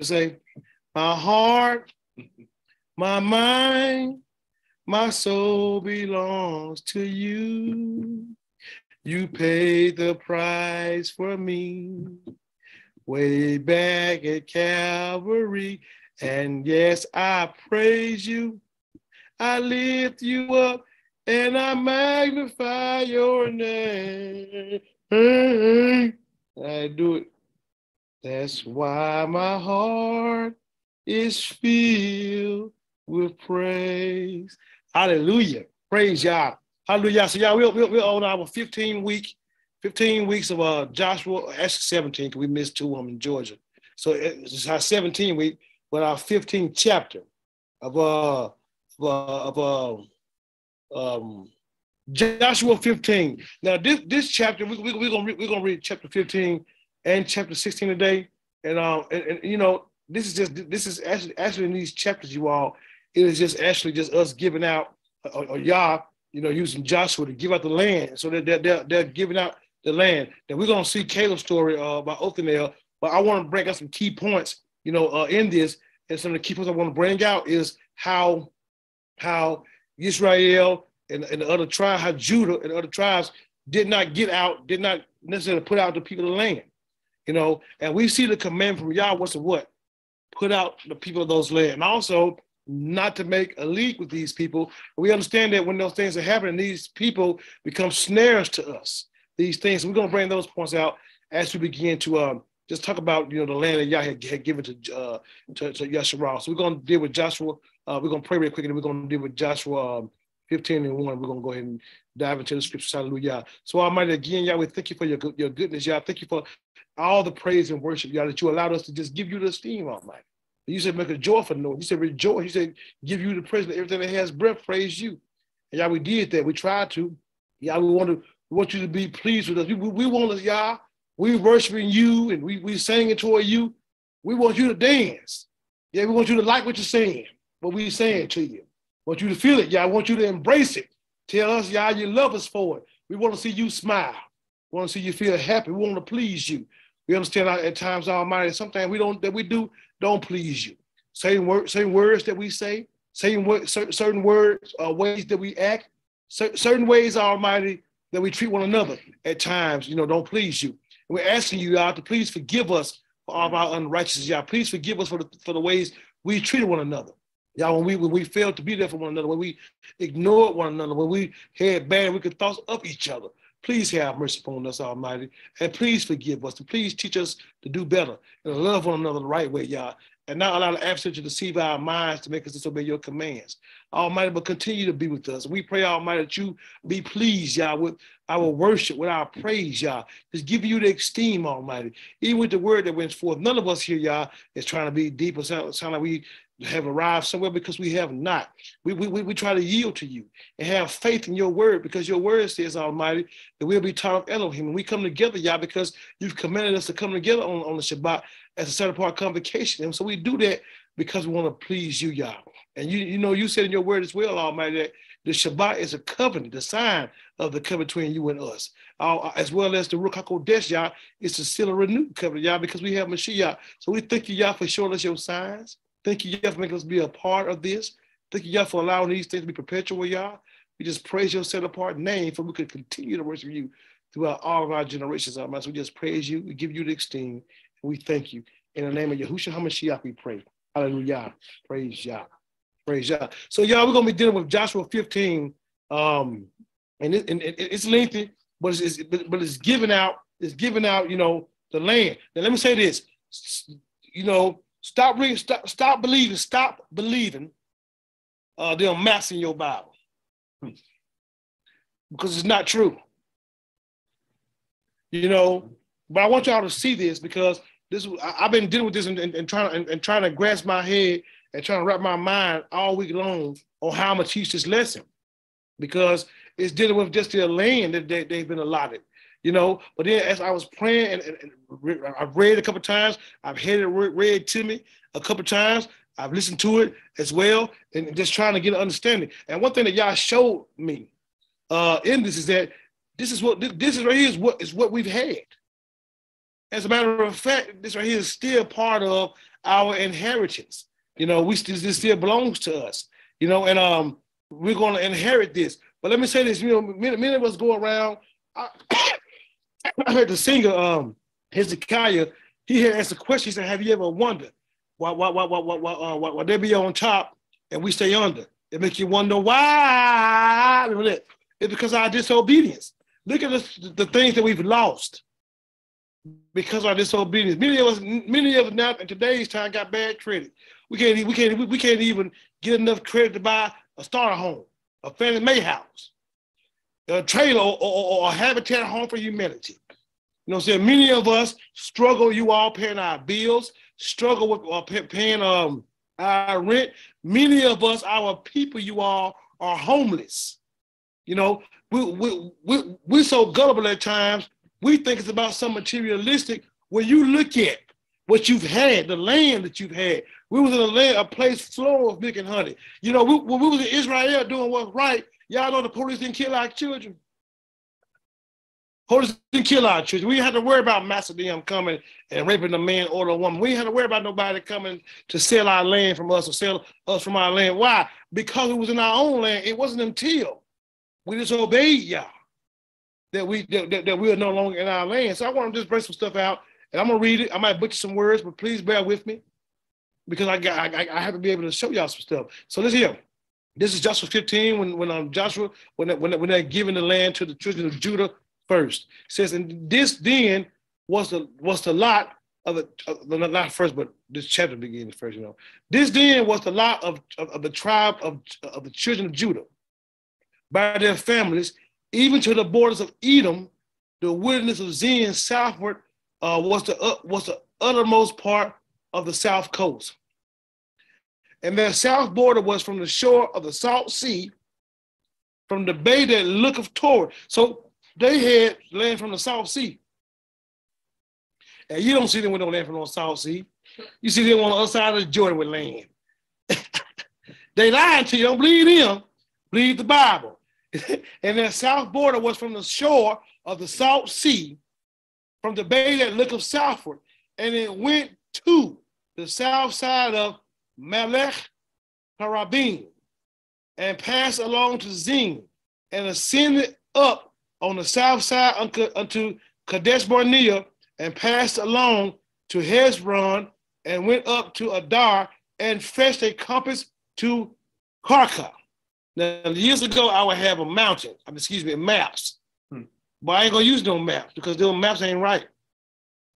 Say, my heart, my mind, my soul belongs to you. You paid the price for me way back at Calvary. And yes, I praise you. I lift you up and I magnify your name. I do it. That's why my heart is filled with praise. Hallelujah. Praise y'all. Hallelujah. So y'all, we're, we're, on our 15 week, 15 weeks of uh Joshua, actually 17, because we missed two of them in Georgia. So it's our 17 week, but our 15th chapter of uh of, uh, of uh, um Joshua 15. Now this this chapter we, we, we're gonna we're gonna read chapter 15 and chapter 16 today. And um and, and you know this is just this is actually actually in these chapters you all it is just actually just us giving out or, or Yah you know, using Joshua to give out the land. So they're, they're, they're giving out the land. Then we're to see Caleb's story uh, about Othniel. But I want to bring out some key points, you know, uh, in this. And some of the key points I want to bring out is how how Israel and, and the other tribe, how Judah and other tribes did not get out, did not necessarily put out the people of the land. You know, and we see the command from Yahweh was to what? Put out the people of those land. And also not to make a league with these people. We understand that when those things are happening, these people become snares to us. These things. We're going to bring those points out as we begin to um, just talk about you know the land that Yah had, had given to uh, to, to. So we're going to deal with Joshua. Uh, we're going to pray real quick, and we're going to deal with Joshua um, 15 and 1. We're going to go ahead and dive into the scriptures. Hallelujah. So Almighty, again, Yahweh, thank you for your, your goodness, Yah. Thank you for all the praise and worship, Yah, that you allowed us to just give you the esteem, Almighty. You said make a joyful noise. You said rejoice. You said give you the praise. Everything that has breath, praise you. And y'all, we did that. We tried to. Y'all, we want to we want you to be pleased with us. We, we want us, y'all. We worshiping you and we we singing toward you. We want you to dance. Yeah, we want you to like what you're saying, what we're saying to you. Want you to feel it, y'all. I want you to embrace it. Tell us, y'all, you love us for it. We want to see you smile. We want to see you feel happy. We want to please you. We understand at times, Almighty, sometimes we don't that we do don't please you. Certain words, certain words that we say, Same certain certain words, uh, ways that we act, certain ways, Almighty, that we treat one another at times, you know, don't please you. And we're asking you, God, to please forgive us for all of our unrighteousness, y'all. Please forgive us for the, for the ways we treated one another. Y'all, when we when we failed to be there for one another, when we ignored one another, when we had bad wicked thoughts of each other. Please have mercy upon us, Almighty, and please forgive us. And please teach us to do better and love one another the right way, y'all, and not allow the adversary to deceive our minds to make us disobey your commands. Almighty, but continue to be with us. We pray, Almighty, that you be pleased, y'all, with our worship, with our praise, y'all. Just give you the esteem, Almighty. Even with the word that went forth, none of us here, y'all, is trying to be deep or sound, sound like we have arrived somewhere because we have not. We, we, we try to yield to you and have faith in your word because your word says, Almighty, that we'll be taught of Elohim. And we come together, Yah, because you've commanded us to come together on, on the Shabbat as a set apart convocation. And so we do that because we want to please you, Yah. And you, you know, you said in your word as well, Almighty, that the Shabbat is a covenant, the sign of the covenant between you and us, uh, as well as the Ruach HaKodesh, Yah, is to seal a renewed covenant, Yah, because we have Mashiach. So we thank you, Yah, for showing us your signs. Thank you, Yah, for making us be a part of this. Thank you, Yah, for allowing these things to be perpetual, Yah. We just praise your set apart name for we could continue to worship you throughout all of our generations, our So we just praise you, we give you the esteem, and we thank you. In the name of Yahushua HaMashiach, we pray. Hallelujah. Praise Yah. Praise Yah. So, y'all, we're going to be dealing with Joshua 15. Um, and, it, and it, it's lengthy, but it's, it's, but it's giving out, it's giving out, you know, the land. Now, let me say this. You know, Stop reading, stop, stop believing, stop believing uh, they're massing your Bible. Because it's not true. You know, but I want y'all to see this because this I, have been dealing with this and, and, and trying and, and, trying to grasp my head and trying to wrap my mind all week long on how I'm gonna teach this lesson because it's dealing with just the land that they, they've been allotted you know. But then as I was praying, and, and, and I've read a couple times, I've had it read to me a couple times. I've listened to it as well, and just trying to get an understanding. And one thing that y'all showed me uh, in this is that this is what this is right here is what is what we've had, As a matter of fact, this right here is still part of our inheritance. You know, we still this still belongs to us. You know, and um, we're going to inherit this. But let me say this: you know, many, many of us go around. I, I heard the singer um Hezekiah. He had asked a question. He said, "Have you ever wondered why why why why why why, uh, why, why they be on top and we stay under?" It makes you wonder why. It's because of our disobedience. Look at the, things that we've lost because of our disobedience. Many of us, many of us now in today's time got bad credit. We can't, we can't, we can't even get enough credit to buy a starter home, a Fannie Mae house, a trailer, or, or, habitat home for humanity. You know what I'm saying? Many of us struggle, you all paying our bills, struggle with uh, paying um, our rent. Many of us, our people, you all are homeless. You know, we, we, we, we're so gullible at times, we think it's about some materialistic. When you look at what you've had, the land that you've had, we was in a land, a place full of milk and honey. You know, we, when we was in Israel doing what's right, y'all know the police didn't kill our children. Police didn't kill our children. We had to worry about Macedonian coming and raping a man or a woman. We had to worry about nobody coming to sell our land from us or sell us from our land. Why? Because it was in our own land. It wasn't until we disobeyed y'all that we that, that, that we are no longer in our land. So I want to just bring some stuff out, and I'm gonna read it. I might butcher some words, but please bear with me because I got I, I have to be able to show y'all some stuff. So let's hear. This is Joshua 15 when when um, Joshua when when when they're giving the land to the children of Judah first. It says, and this then was the was the lot of the uh, not first, but this chapter begins first. You know, this then was the lot of, of, of the tribe of, of the children of Judah by their families, even to the borders of Edom, the wilderness of Zin southward uh, was the uh, was the uttermost part of the south coast. And their south border was from the shore of the Salt Sea, from the bay that looketh toward. So they had land from the South Sea. And you don't see them with no land from the South Sea. You see them on the other side of the Jordan with land. they lying to you. Don't believe them. Believe the Bible. and their south border was from the shore of the Salt Sea, from the bay that looketh southward, and it went to the south side of Melech Harabim, and passed along to Zin, and ascended up on the south side unto, unto Kadesh Barnea, and passed along to Hezron, and went up to Adar, and fetched a compass to Karka. Now, years ago, I would have a mountain, excuse me, maps. Hmm. But I ain't gonna use no maps because those maps ain't right.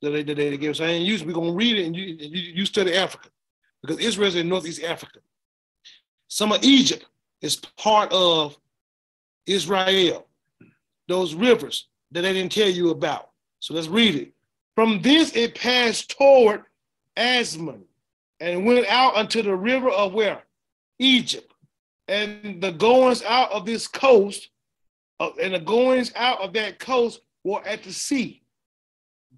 That they, that they give. So I ain't use. We're gonna read it and you, you, you study Africa because Israel's in Northeast Africa. Some of Egypt is part of Israel. Those rivers that they didn't tell you about. So let's read it. From this it passed toward Azmon and went out unto the river of where? Egypt and the goings out of this coast, uh, and the goings out of that coast were at the sea.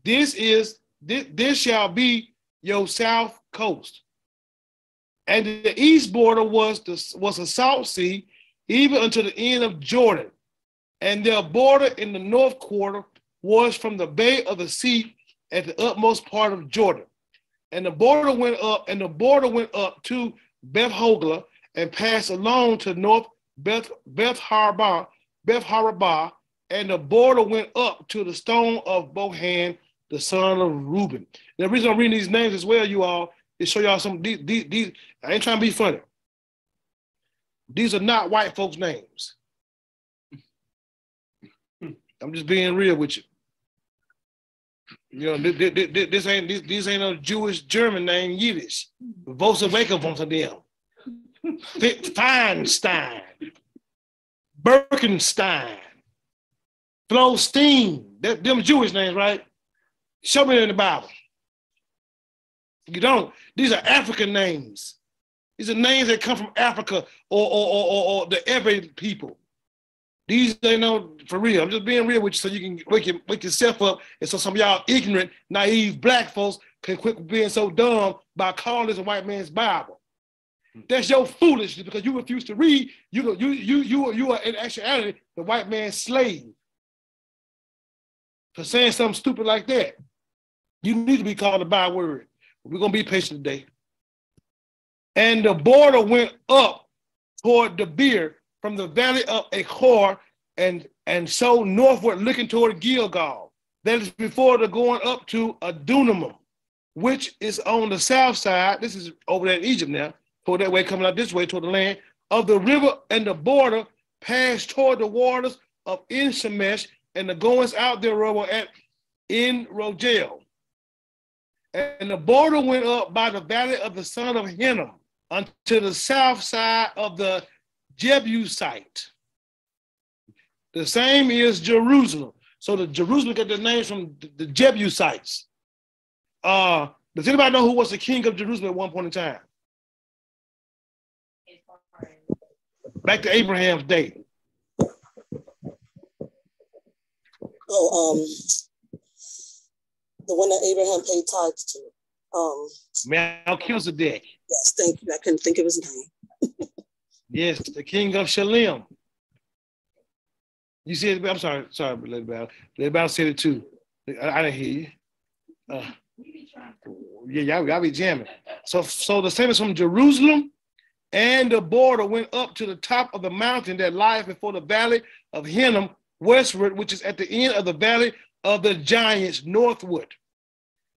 This is this, this shall be your south coast. And the east border was the was a salt sea, even unto the end of Jordan. And their border in the north quarter was from the bay of the sea at the utmost part of Jordan. And the border went up, and the border went up to Beth Hogla, and passed along to North Beth Beth Harbah, Beth Harbah, and the border went up to the stone of Bohan, the son of Reuben. the reason I'm reading these names as well, you all, is show y'all some these, these, these I ain't trying to be funny. These are not white folks' names. I'm just being real with you. You know, this, this, this ain't this, this ain't a Jewish German name Yiddish. Volkswagen von them. Feinstein, Birkenstein, Flosteen, that, them Jewish names, right? Show me in the Bible. You don't. These are African names. These are names that come from Africa or, or, or, or, or the every people. These they know for real. I'm just being real with you so you can wake, your, wake yourself up. And so some of y'all ignorant, naive black folks can quit being so dumb by calling this a white man's Bible. Hmm. That's your foolishness because you refuse to read. You you you you you are in actuality the white man's slave for saying something stupid like that. You need to be called a byword. We're gonna be patient today. And the border went up toward Debir from the valley of Achor and and so northward looking toward Gilgal. That is before the going up to Adullam, which is on the south side. This is over there in Egypt now. Toward that way, coming out this way toward the land of the river and the border passed toward the waters of En Shemesh, and the goings out thereof were at En Rogel. And the border went up by the valley of the son of Hinnom unto the south side of the Jebusite. The same is Jerusalem. So the Jerusalem got the name from the Jebusites. Uh, does anybody know who was the king of Jerusalem at one point in time? Back to Abraham's day. Oh, um, the one that Abraham paid tithes to. Um, Melchizedek. Yes, thank you. I couldn't think of his name. yes, the king of Shalem. You said, I'm sorry, sorry, Lady Bow. Lady Bow said it too. I, I didn't hear you. Uh, yeah, y'all, y'all be jamming. So, so the same is from Jerusalem and the border went up to the top of the mountain that lies before the valley of Hinnom westward, which is at the end of the valley of the giants northward.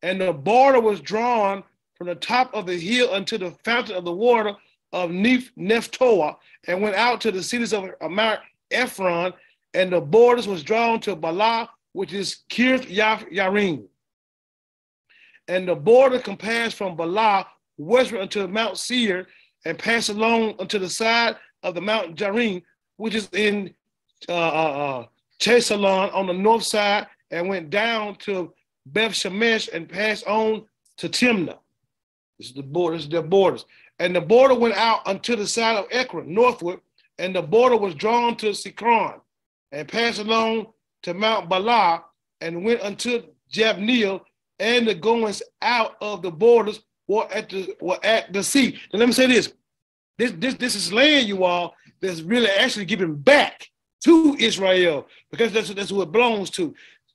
And the border was drawn from the top of the hill unto the fountain of the water of Neph- Nephtoah, and went out to the cities of Mount Ephron, and the borders was drawn to Baalah, which is Kirth Yarim. And the border compassed from Baalah westward unto Mount Seir, and passed along unto the side of the Mount Jarim, which is in uh, uh, uh Chesalon on the north side, and went down to Beth Shemesh and passed on to Timnah. This is the borders, their borders. And the border went out unto the side of Ekron, northward, and the border was drawn to Sikron, and passed along to Mount Baalah, and went unto Jabneel, and the goings out of the borders were at the were at the sea. Now let me say this: this this this is land, you all, that's really actually giving back to Israel because that's that's who it belongs to.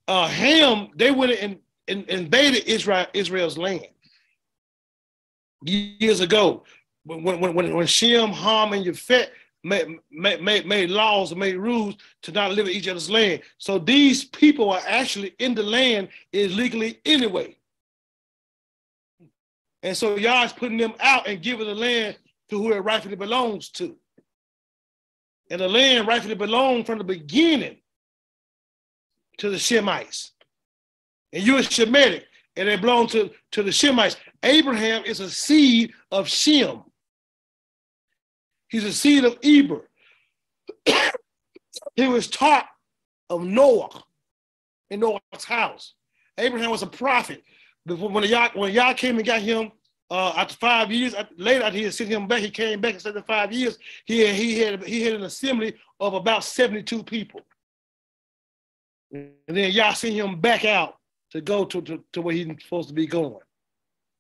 Uh, Ham, they went and, and invaded Israel Israel's land years ago when when when, when Shem, Ham, and Yafet made, made, made laws and made rules to not live in each other's land. So these people are actually in the land illegally anyway. And so y'all is putting them out and giving the land to who it rightfully belongs to. And the land rightfully belonged from the beginning to the Shemites. And you're Shemitic, and they belong to, to the Shemites. Abraham is a seed of Shem. He's a seed of Eber. he was taught of Noah in Noah's house. Abraham was a prophet. Before, When Yah, when Yah came and got him uh, after five years, later after he had sent him back, he came back and said, five years, he had, he had he had an assembly of about 72 people. And then Yah sent him back out to go to, to, to where he's supposed to be going.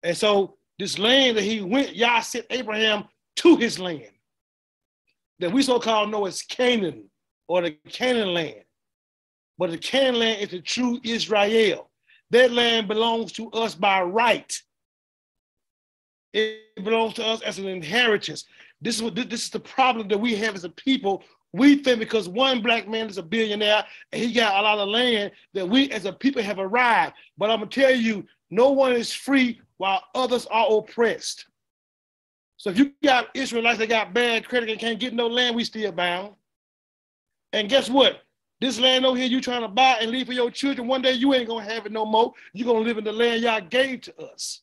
And so this land that he went, Yah sent Abraham to his land that we so-called know as Canaan or the Canaan land. But the Canaan land is the true Israel. That land belongs to us by right. It belongs to us as an inheritance. This is what this is the problem that we have as a people. We think because one black man is a billionaire and he got a lot of land that we as a people have arrived. But I'm gonna tell you, no one is free while others are oppressed. So if you got Israelites that got bad credit and can't get no land, we still bound. And guess what? This land over here you trying to buy and leave for your children, one day you ain't gonna have it no more. You're gonna live in the land y'all gave to us.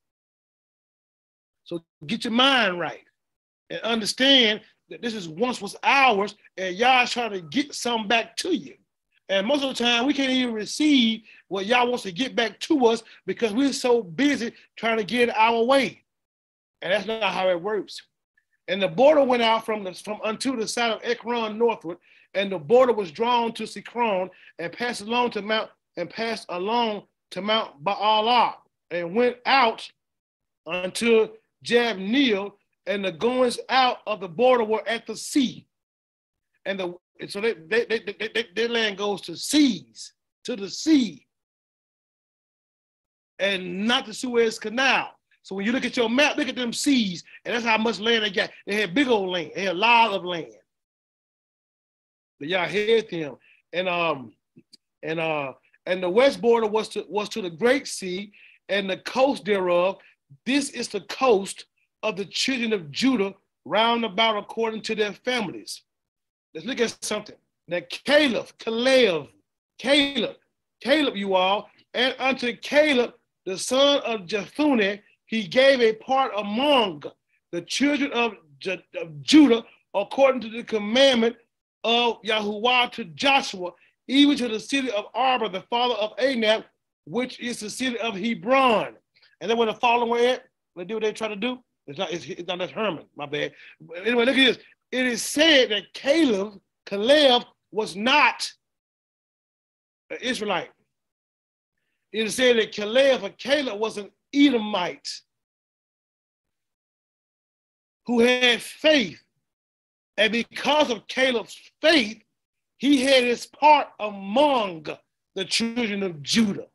So get your mind right and understand that this is once was ours and y'all trying to get some back to you. And most of the time we can't even receive what y'all wants to get back to us because we're so busy trying to get our way. And that's not how it works. And the border went out from the from unto the side of Ekron northward, and the border was drawn to Sikron and passed along to Mount and passed along to Mount Baalah and went out unto Jabneel, and the goings out of the border were at the sea. And the and so they, they, they, they, they, their land goes to seas, to the sea. and not the Suez Canal. So when you look at your map, look at them seas, and that's how much land they got. They had big old land. They had a lot of land. But y'all heard them. And um and uh and the west border was to was to the Great Sea and the coast thereof. This is the coast of the children of Judah round about according to their families. Let's look at something. Now Caleb, Caleb, Caleb, Caleb, you all, and unto Caleb, the son of Jephunneh, he gave a part among the children of, of Judah according to the commandment of Yahuwah to Joshua, even to the city of Arba, the father of Anab, which is the city of Hebron. And then when the following at, they do what they try to do. It's not, it's, it's not that's Herman, my bad. But anyway, look at this. It is said that Caleb, Caleb was not an Israelite. It is said that Caleb or Caleb was an Edomite who had faith. And because of Caleb's faith, he had his part among the children of Judah.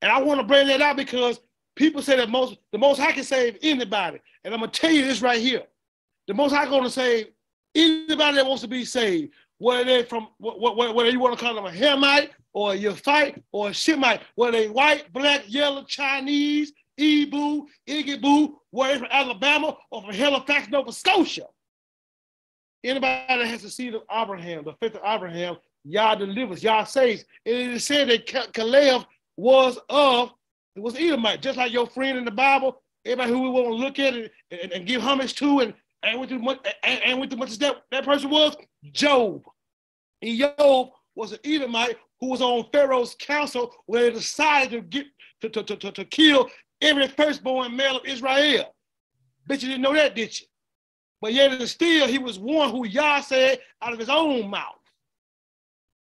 And I want to bring that out because people say that most the most high can save anybody. And I'm gonna tell you this right here. The most high gonna save anybody that wants to be saved, whether they're from whether you want to call them a Hamite or a Yephite or a Shemite, whether they white, black, yellow, Chinese, Ebu, Igiboo, whether from Alabama or from Halifax, Nova Scotia. Anybody that has the seed of Abraham, the faith of Abraham, Yah delivers, Yah saves. And it is said that Caleb was of, it was Edomite, just like your friend in the Bible, everybody who we want to look at it and, and, give homage to and, and with the much and, and with the much as that, that person was, Job. And Job was an Edomite who was on Pharaoh's council where they decided to get to, to, to, to, to kill every firstborn male of Israel. Bet you didn't know that, did you? But yet and still, he was one who Yah said out of his own mouth.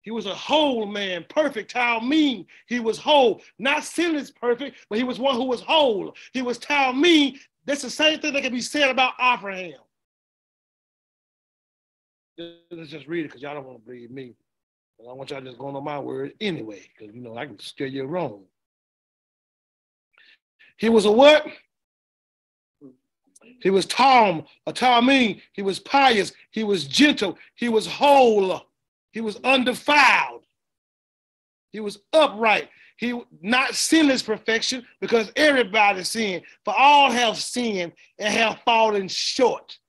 He was a whole man, perfect. Talmud. He was whole, not sinless perfect, but he was one who was whole. He was Talmud. That's the same thing that can be said about Abraham. Let's just read it because y'all don't want to believe me. I want y'all just going on my word anyway, because you know I can steer you wrong. He was a what? He was Tom, a Talmud. He was pious. He was gentle. He was whole. He was undefiled. He was upright. He not sinless perfection because everybody sinned. For all have sinned and have fallen short.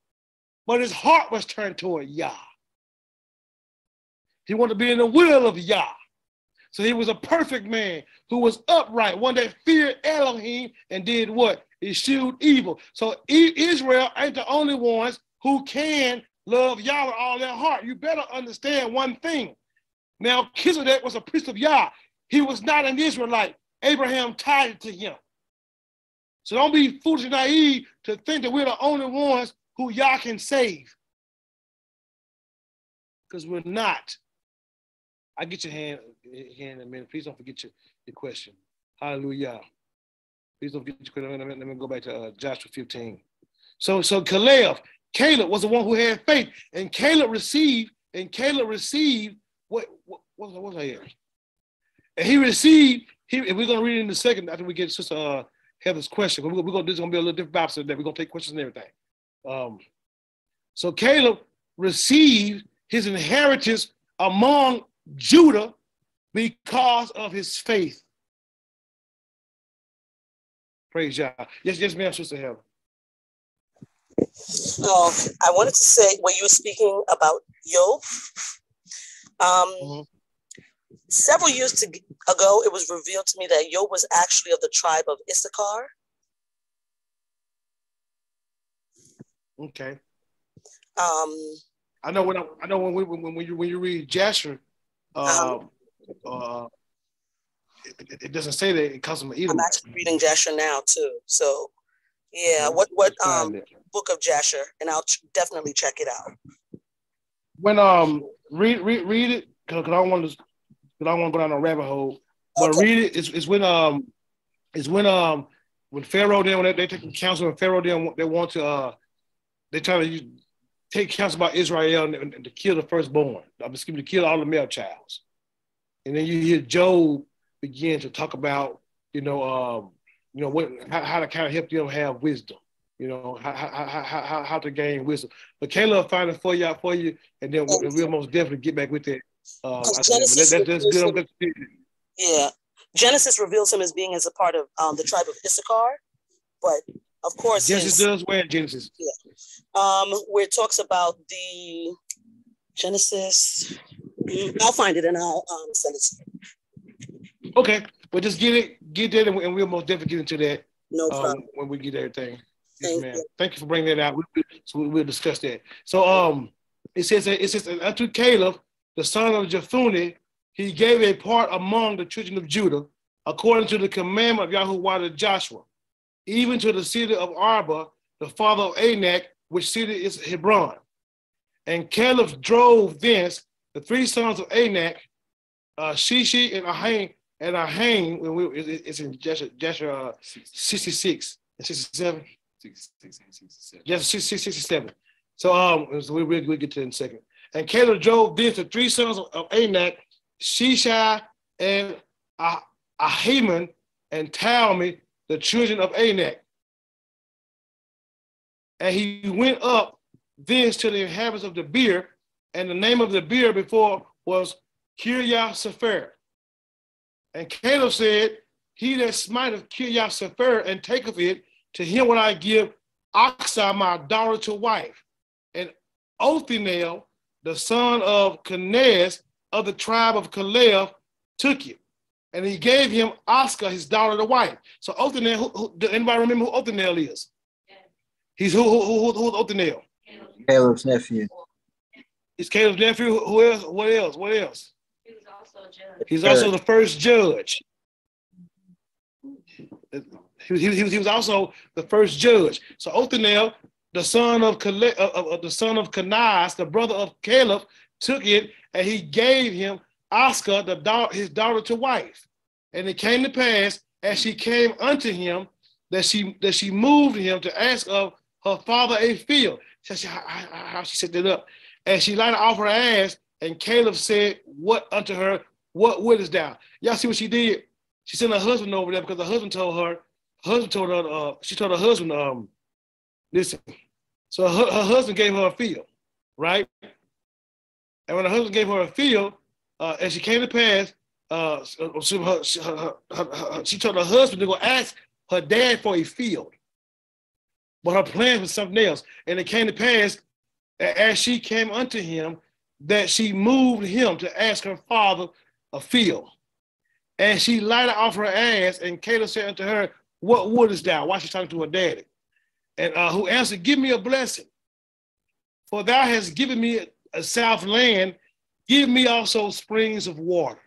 But his heart was turned toward Yah. He wanted to be in the will of Yah. So he was a perfect man who was upright, one that feared Elohim and did what? eschewed evil. So Israel ain't the only ones who can love Yahweh all their heart. You better understand one thing. Now, Melchizedek was a priest of Yah. He was not an Israelite. Abraham tied it to him. So don't be foolish and naive to think that we're the only ones who Yah can save. Because we're not. I get your hand, hand in a minute. Please don't forget your, your question. Hallelujah. Please don't forget your question. Let me, let me go back to uh, Joshua 15. So, so Caleb, Caleb was the one who had faith, and Caleb received, and Caleb received what what, what, was I here? And he received, he, and we're gonna read it in a second after we get Sister uh, Heather's question. We're, we're gonna this is gonna be a little different Bible today. We're gonna take questions and everything. Um, so Caleb received his inheritance among Judah because of his faith. Praise Yah. Yes, yes, ma'am, Sister Heather. Oh, I wanted to say when you were speaking about Job, um, mm-hmm. several years to, ago, it was revealed to me that Job was actually of the tribe of Issachar. Okay. Um, I know when I, I know when we when, when you when you read Jasher, uh, um, uh, it, it, doesn't say that it comes from either. I'm actually reading Jasher now too. So yeah, what what um book of Jasher, and I'll ch- definitely check it out. When um read read read it because I don't want to because I don't want to go down a rabbit hole. But okay. read it. It's, it's when um it's when um when Pharaoh then when they, they take counsel and Pharaoh then they want to uh they try to take counsel about Israel and, and, and to kill the firstborn. I'm just to kill all the male childs. And then you hear Job begin to talk about, you know, um, you know, what how, how to kind of help them have wisdom. You know how, how, how, how to gain wisdom. But Caleb find it for you for you, and then we'll, we'll most definitely get back with that. Uh, that, that, that's good. Yeah, Genesis reveals him as being as a part of um, the tribe of Issachar, but of course, Genesis his, does where Genesis. Yeah, um, where it talks about the Genesis. Mm, I'll find it and I'll um, send it. To you. Okay, but just get it, get that, and we'll most definitely get into that. No um, problem. Um, when we get everything. Yes, Thank You. Thank you for bringing that out. We, so we'll discuss that. So um, it says it says unto Caleb, the son of Jephunneh, he gave a part among the children of Judah, according to the commandment of Yahweh to Joshua, even to the city of Arba, the father of Anak, which city is Hebron. And Caleb drove thence the three sons of Anak, uh, Shishi and Ahain, and Ahain, it's in Joshua, uh, 66 and 67. 67. Yes, 67. So um, so we, we, we'll get to in a second. And Caleb drove thence the three sons of, of Anak, Shishai and ah- Ahiman, and Talmi, the children of Anak. And he went up thence to the inhabitants of Debir, and the name of Debir before was Kiryah Sefer. And Caleb said, He that smiteth Kiryah Sefer and taketh it, to him will I give Achsah my daughter to wife. And Othniel, the son of Kenaz of the tribe of Caleb, took it. And he gave him Achsah, his daughter, to wife. So Othniel, who, who, does anybody remember who Othniel is? He's who, who, who, who's Othniel? Caleb's nephew. He's Caleb's nephew. Who else? What else? What else? He was also a judge. He's also the first judge. He, he, he was also the first judge. So Othniel, the son of, Caleb, of, of the son of Kenaz, the brother of Caleb, took it and he gave him Achsah, the da- his daughter, to wife. And it came to pass as she came unto him that she that she moved him to ask of her father a field. So how, how she set that up. And she lighted off her ass, and Caleb said, What unto her, what wouldest thou? Y'all see what she did? She sent her husband over there because her husband told her, husband told her, uh, she told her husband, um, listen. So her, her husband gave her a field, right? And when her husband gave her a field, uh, and she came to pass, uh, she, her, her, she told her husband to go ask her dad for a field. But her plan was something else. And it came to pass, as she came unto him, that she moved him to ask her father a field. And she lighted off her ass, and Caleb said unto her, What wood is thou? Why she's talking to her daddy? And uh, who answered, Give me a blessing. For thou hast given me a south land, give me also springs of water.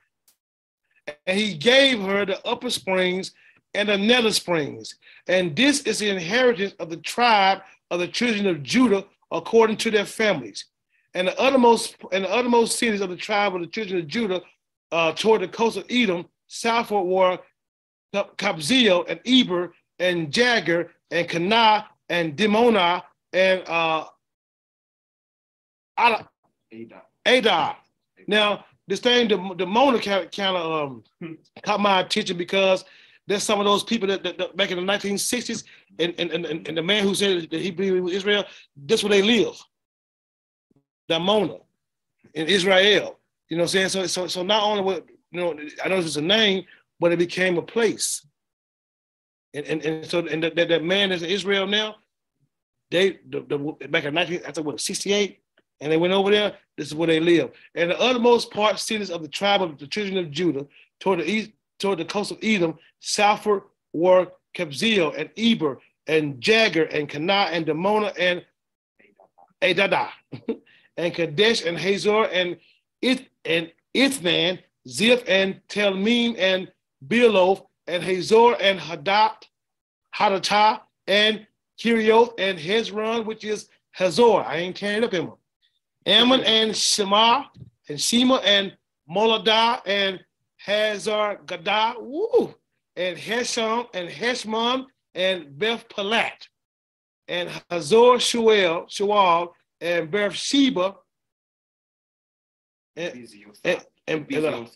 And he gave her the upper springs and the nether springs. And this is the inheritance of the tribe of the children of Judah according to their families. And the uttermost and the uttermost cities of the tribe of the children of Judah uh, toward the coast of Edom, southward were Kabzeel and Eber and Jagar and Kana and Dimona and uh. Adar. Now, this thing, the, Dimona kind of um, caught my attention because there's some of those people that, that, that back in the 1960s, and, and, and, and the man who said that he believed in Israel, that's where they live. Mona in Israel. You know what I'm saying? So, so, so not only what, you know, I know it's a name, but it became a place. And, and, and so and that, that, man is in Israel now, they the, the, back in 19, I think what 68, and they went over there. This is where they live. And the uttermost part cities of the tribe of the children of Judah toward the east, toward the coast of Edom, southward were Kabzeel and Eber and Jagger and Kana and Dimona and Adada and Kadesh and Hazor and It and Ithnan, Ziph and Telmim and Bealoth and Hazor and Hadat, Hadatah and Kirioth and Hezron, which is Hazor. I ain't carrying up him. Ammon and Shema and Shema and Moladah and Hazar Gadah, woo, and Hesham and Heshmon and Beth Palat and Hazor Shuel, Shual and Beth And uh,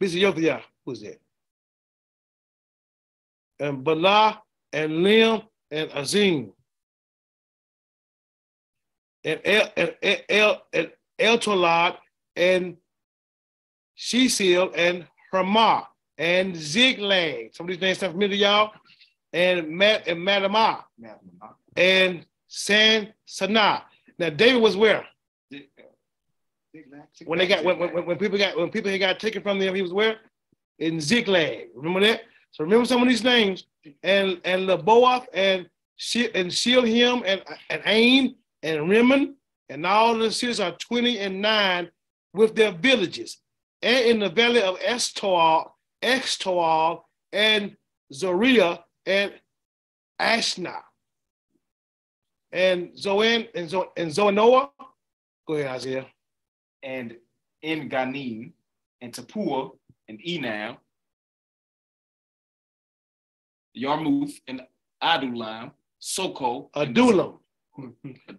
Biziothia. Who's that? and Baalah, and Lim, and Azim. And El, and El, and El Tolad, and Shesil, and Hermah, and Ziklag. Some of these names sound familiar to y'all. And Mat and Madamah, and San Sana. Now David was where? When they got when, when, when people got when people got taken from them, he was where? In Ziklag. Remember that? So remember some of these names. And and Leboath and and Shilhim and and Ain and Rimmon and all the cities are 20 and 9 with their villages. And in the valley of Estoal, Extoal, and Zoria and Ashna. And Zoan and, Zo, and Zoanoa. Go ahead, Isaiah. And in Ganim and Tapua and Enam, Yarmouth and Adullam, Soko. Adullam.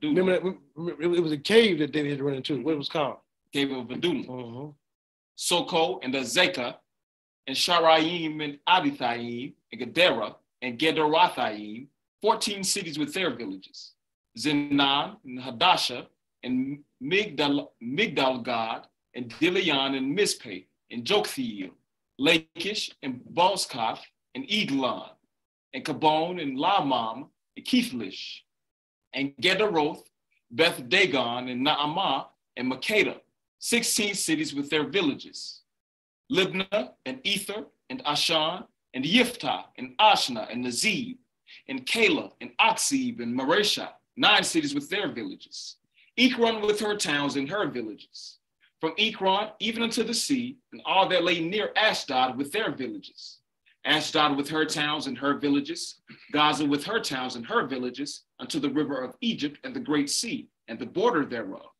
Remember that it was a cave that David had to run into. What it was called? Cave of Adullam. Uh-huh. Soko and Azekah and Sharaim and Abithaim and Gedera and Gederathaim, 14 cities with their villages. Zenan and Hadasha and Migdal, God and Dilion and Mizpeh and Joktheel, Lachish and Bozkath and Eglon and Kabon and Lamam and Keithlish and Gederoth, Beth Dagon and Naamah and Makeda, 16 cities with their villages. Libnah and Ether and Ashan and Yiftah and Ashna and Nazib and Kala and Aksib and Maresha, nine cities with their villages. Ekron with her towns and her villages. From Ekron even unto the sea, and all that lay near Ashdod with their villages. Ashdod with her towns and her villages, Gaza with her towns and her villages, unto the river of Egypt and the great sea, and the border thereof.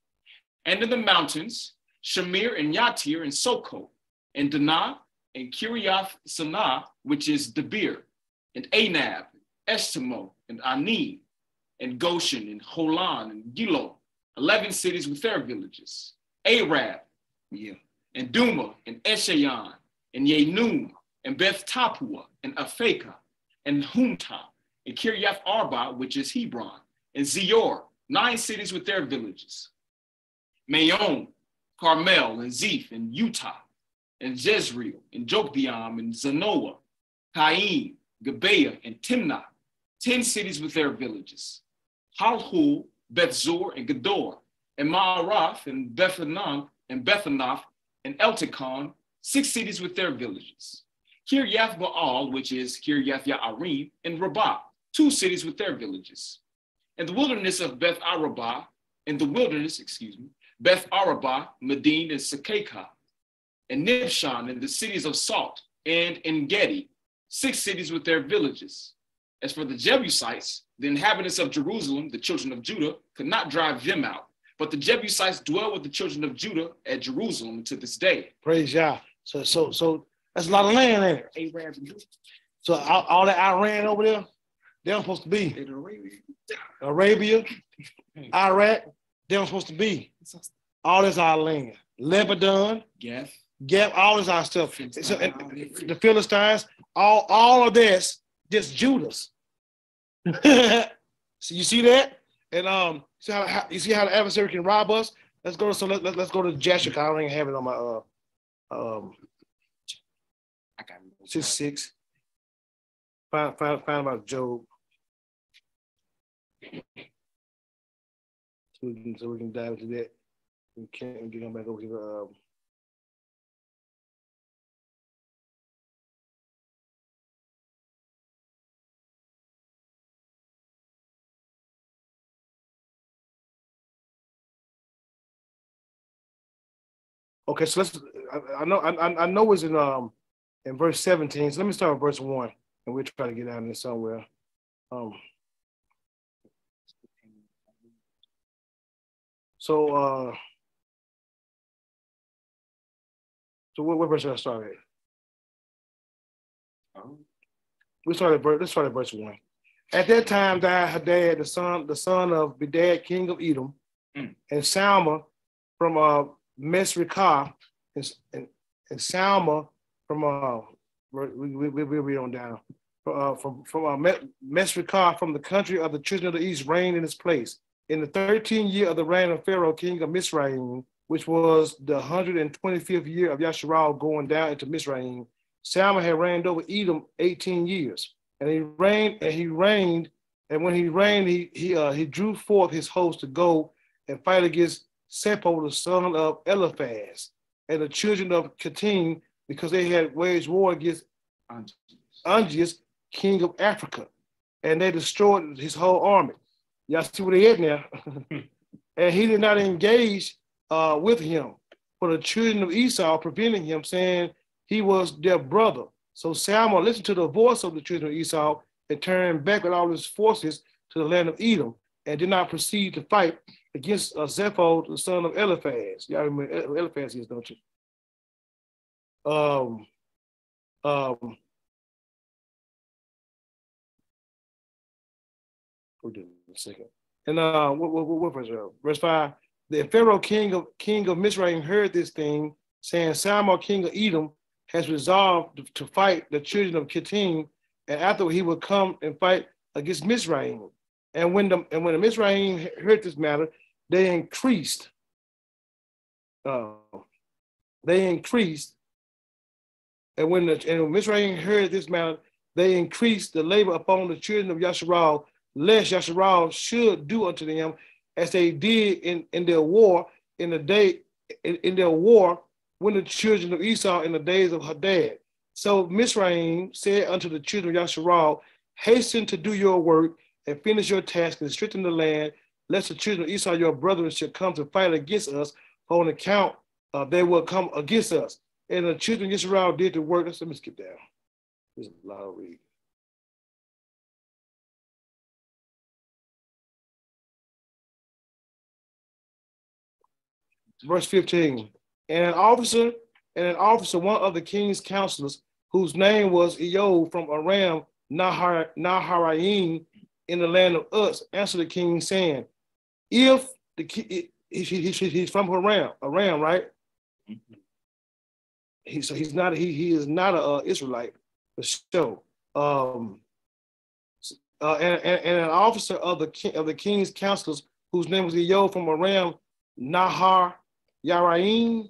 And in the mountains, Shamir and Yatir and Soko, and Danah and Kiriath Sanah, which is Debir, and Anab, Estimo, and Anim, and Goshen, and Holan, and Gilo, 11 cities with their villages. Arab, yeah, and Duma, and Eshayan, and Yenum, and Beth Tapua, and Aphekah, and Humta, and Kiryath Arba, which is Hebron, and Zior, nine cities with their villages. Mayon, Carmel, and Zeph, and Utah, and Jezreel, and Jokbeam, and Zanoah, Cain, Gibeah, and Timnah, 10 cities with their villages. Halhul, Bethzor, and Gedor, and Maarath, and Bethanan, and Bethanath, and Eltikon, six cities with their villages. Kiryath Baal, which is Kiryath Ya'arim, and Rabbah, two cities with their villages. And the wilderness of Beth Arabah, in the wilderness, excuse me, Beth Arabah, Medine, and Sakeka, and Nibshan and the cities of Salt, and Engedi, six cities with their villages. As for the Jebusites, the inhabitants of Jerusalem, the children of Judah, could not drive them out. But the Jebusites dwell with the children of Judah at Jerusalem to this day. Praise Yah. So, so, so that's a lot of land there. So all, all that Iran over there, they're supposed to be. Arabia, Arabia Iraq, they're supposed to be. All this our land. Lebanon, Gath, Get all this our stuff. So, the Philistines, all, all of this, just Judas. so you see that? And um, see how, how, you see how the adversary can rob us? Let's go to so let, let, let's go to Joshua. I don't even have it on my uh um I got six six. Find find find about Job. So we can so we can dive into that. We can't get him back over here. Um, Okay, so let's. I, I know. I, I know it's in um in verse seventeen. So let me start with verse one, and we'll try to get out of this somewhere. Um. So uh. So what, what verse should I start at? We started verse. Let's start at verse one. At that time died Hadad, the son, the son of Bedad, king of Edom, mm. and Salma from uh Mesrikah and, and, and Salma from uh we we we, read on down. uh, from from uh, Mesrikah from the country of the children of the east reigned in his place. In the 13th year of the reign of Pharaoh, king of Misraim, which was the 125th year of Yasharal going down into Misraim, Salma had reigned over Edom 18 years. And he reigned, and he reigned, and when he reigned, he he uh, he drew forth his host to go and fight against Zepho, the son of Eliphaz, and the children of Kittim, because they had waged war against Ungeas, king of Africa, and they destroyed his whole army. Y'all see where they at now? and he did not engage uh, with him, for the children of Esau preventing him, saying he was their brother. So Samuel listened to the voice of the children of Esau and turned back with all his forces to the land of Edom and did not proceed to fight against uh, Zepho, the son of Eliphaz. Y'all remember Eliphaz is, don't you? Um, um, Hold on a second. And uh, what, what, what verse? Uh, verse five. The Pharaoh king of king of Mizraim heard this thing, saying, Samuel king of Edom has resolved to fight the children of Kittim, and after he will come and fight against Mizraim. And when the and when the Mizraim heard this matter, they increased. Uh, they increased, and when the and when Mizraim heard this matter, they increased the labor upon the children of Yasharal lest Yasharal should do unto them as they did in, in their war in the day in, in their war when the children of Esau in the days of Hadad. So Mizraim said unto the children of Yasharal, hasten to do your work and finish your task and strengthen the land, lest the children of Esau, your brethren, should come to fight against us on account uh, they will come against us. And the children of Israel did the work. Let me skip down. There's a lot of reading. verse 15. And an officer, and an officer, one of the king's counselors, whose name was Eob from Aram Nahar, Naharaim in the land of Uz, answered the king, saying, If the he, he, he, he's from Aram, Aram, right? Mm-hmm. He, so he's not he he is not a uh, Israelite for sure. Um, uh, and, and, and, an officer of the king, of the king's counselors, whose name was Eob from Aram Nahar Yaraim,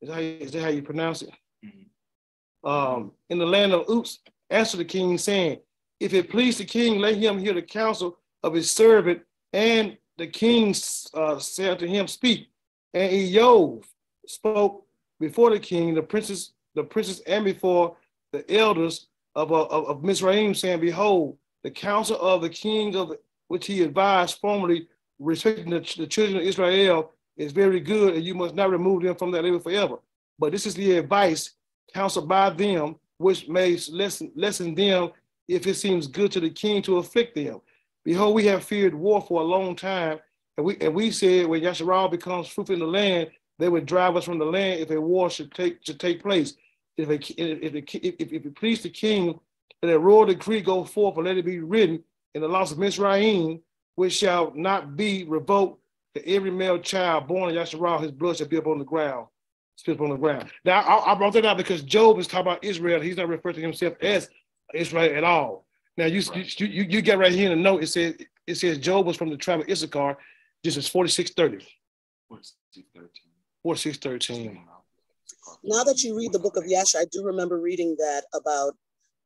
is, how, is that how you pronounce it? Mm-hmm. Um, in the land of Uz, answered the king, saying, If it please the king, let him hear the counsel of his servant. And the king uh, said to him, Speak. And Eob spoke before the king, the princes, the princes, and before the elders of, of, of Mizraim, saying, Behold, the counsel of the king of which he advised formerly respecting the, the children of Israel is very good, and you must not remove them from that labor forever. But this is the advice counseled by them, which may lessen, lessen them if it seems good to the king to afflict them. Behold, we have feared war for a long time, and we and we said when Yasharal becomes fruitful in the land, they would drive us from the land if a war should take should take place. If a, if, if, if, if it please the king that a royal decree go forth and let it be written in the laws of Mizraim, which shall not be revoked that every male child born in Yasharal, his blood shall be upon the ground, spit on the ground. Now, I, I, brought that out because Job is talking about Israel. He's not referring to himself as Israel at all. Now, you, right. you, you, you get right here in the note, it says, it says Job was from the tribe of Issachar. This is 4630. 4613. Now that you read the book of Yash, I do remember reading that about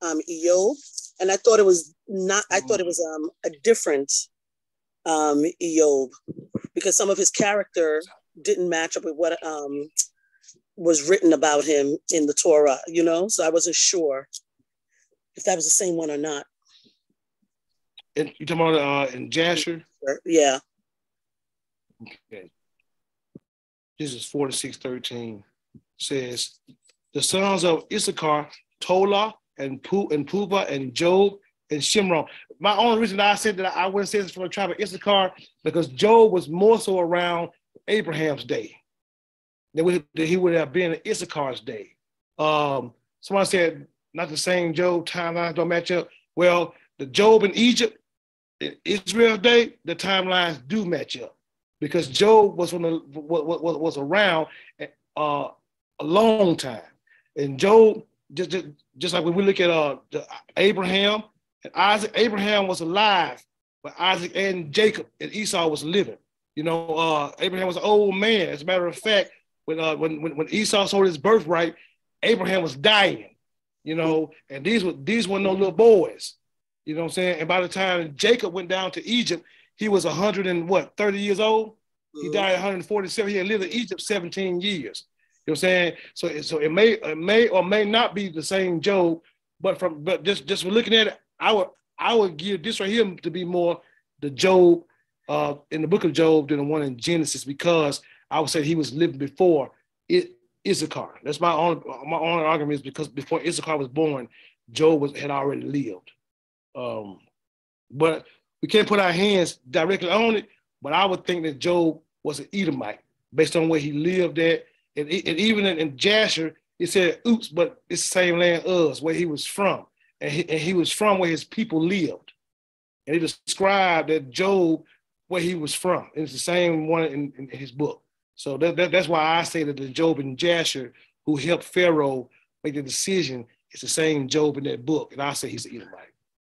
um, Eob, and I thought it was not. I thought it was um, a different um, Eob because some of his character didn't match up with what um, was written about him in the Torah, you know? So I wasn't sure if that was the same one or not. And you talking about uh, in Jasher? Yeah. Okay. This is 4613 says the sons of Issachar, Tola and Pu and Puva and Job and Shimron. My only reason I said that I wouldn't say this from the tribe of Issachar because Job was more so around Abraham's day than he would have been in Issachar's day. Um, someone said not the same Job timelines don't match up. Well, the Job in Egypt, Israel's day, the timelines do match up because Job was the, was, was around uh, a long time, and Job just, just, just like when we look at uh, Abraham and Isaac, Abraham was alive, but Isaac and Jacob and Esau was living. You know, uh, Abraham was an old man. As a matter of fact, when, uh, when, when, when Esau sold his birthright, Abraham was dying, you know, and these were these were no little boys, you know what I'm saying? And by the time Jacob went down to Egypt, he was 100 and what, 30 years old? He died 147. He had lived in Egypt 17 years. You know what I'm saying? So, so it may it may or may not be the same Job, but from but just just looking at it, I would I would give this right here to be more the Job uh, in the book of Job than the one in Genesis because I would say he was living before it Issachar. That's my own my own argument is because before Issachar was born, Job was had already lived. Um, but we can't put our hands directly on it. But I would think that Job was an Edomite based on where he lived at. And, and even in, in Jasher, it said, oops, but it's the same land Uz, where he was from. And he, and he was from where his people lived. And he described that Job, where he was from. It's the same one in, in his book. So that, that, that's why I say that the Job and Jasher who helped Pharaoh make the decision, is the same Job in that book. And I say he's an Edomite.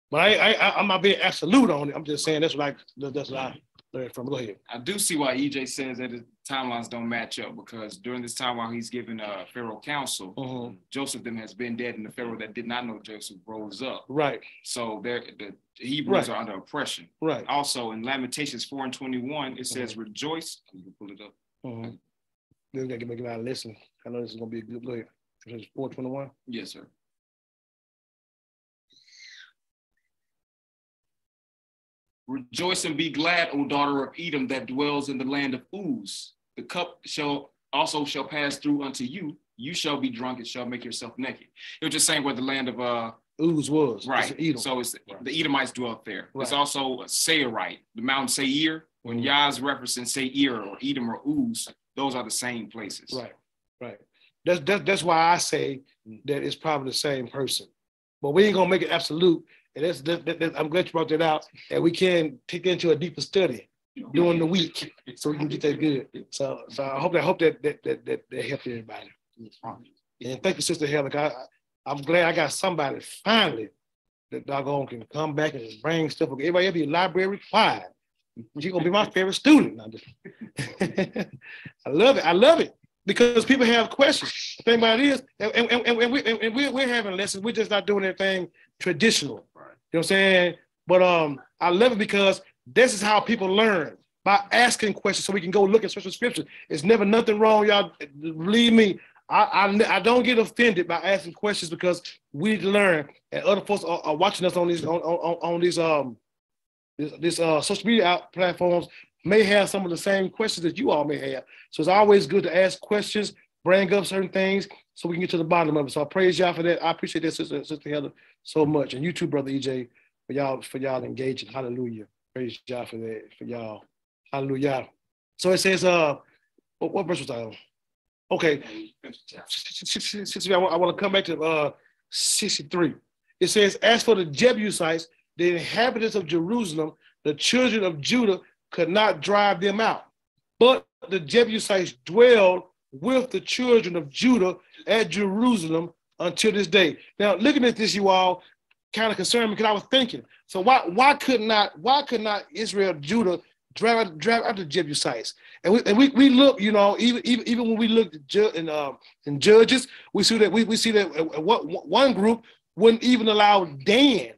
But I, I, I'm not being absolute on it. I'm just saying that's what I, that's what I learned from. Go ahead. I do see why EJ says that the timelines don't match up because during this time while he's giving uh, Pharaoh counsel, uh-huh. Joseph them has been dead, and the Pharaoh that did not know Joseph rose up. Right. So there, the Hebrews right. are under oppression. Right. Also in Lamentations 4 and 21, it says, uh-huh. "Rejoice." You can pull it up. Uh-huh. Then gotta get listen. I know this is gonna be a good look. 421. Yes, sir. Rejoice and be glad, O daughter of Edom that dwells in the land of Uz. The cup shall also shall pass through unto you. You shall be drunk and shall make yourself naked. It was just saying where the land of uh Uz was. Right. It's so it's right. the Edomites dwelt there. Right. It's also Seirite, the mountain Seir. When mm-hmm. Yah's referencing Seir or Edom or Uz, those are the same places. Right. Right. That's that's, that's why I say that it's probably the same person. But we ain't gonna make it absolute and that's, that, that, I'm glad you brought that out. And we can take into a deeper study during the week so we can get that good. So, so I hope that I hope that that that that, that helped everybody. And thank you, Sister Helen. I, I'm glad I got somebody finally that doggone can come back and bring stuff. Everybody ever be library quiet. She's gonna be my favorite student. I love it. I love it because people have questions. The thing about it is, and, and, and, we, and we're, we're having lessons. We're just not doing anything traditional. You know what I'm saying? But um, I love it because this is how people learn by asking questions so we can go look at special scriptures. It's never nothing wrong, y'all. Believe me, I, I, I don't get offended by asking questions because we need to learn, and other folks are, are watching us on these on, on, on these um this, this uh social media platforms may have some of the same questions that you all may have. So it's always good to ask questions, bring up certain things, so we can get to the bottom of it. So I praise y'all for that. I appreciate that, sister, sister Heather, so much, and you too, brother EJ, for y'all for y'all engaging. Hallelujah. Praise y'all for that, for y'all. Hallelujah. So it says, uh, what, what verse was I on? Okay, I want to come back to uh 63. It says, as for the Jebusites, the inhabitants of Jerusalem, the children of Judah could not drive them out. But the Jebusites dwelled with the children of Judah at Jerusalem until this day. Now, looking at this, you all kind of concerned me because I was thinking, so why why could not why could not Israel, Judah drive drive out the Jebusites? And we and we, we look, you know, even even even when we look in uh, in Judges, we see that we, we see that uh, what one group wouldn't even allow Dan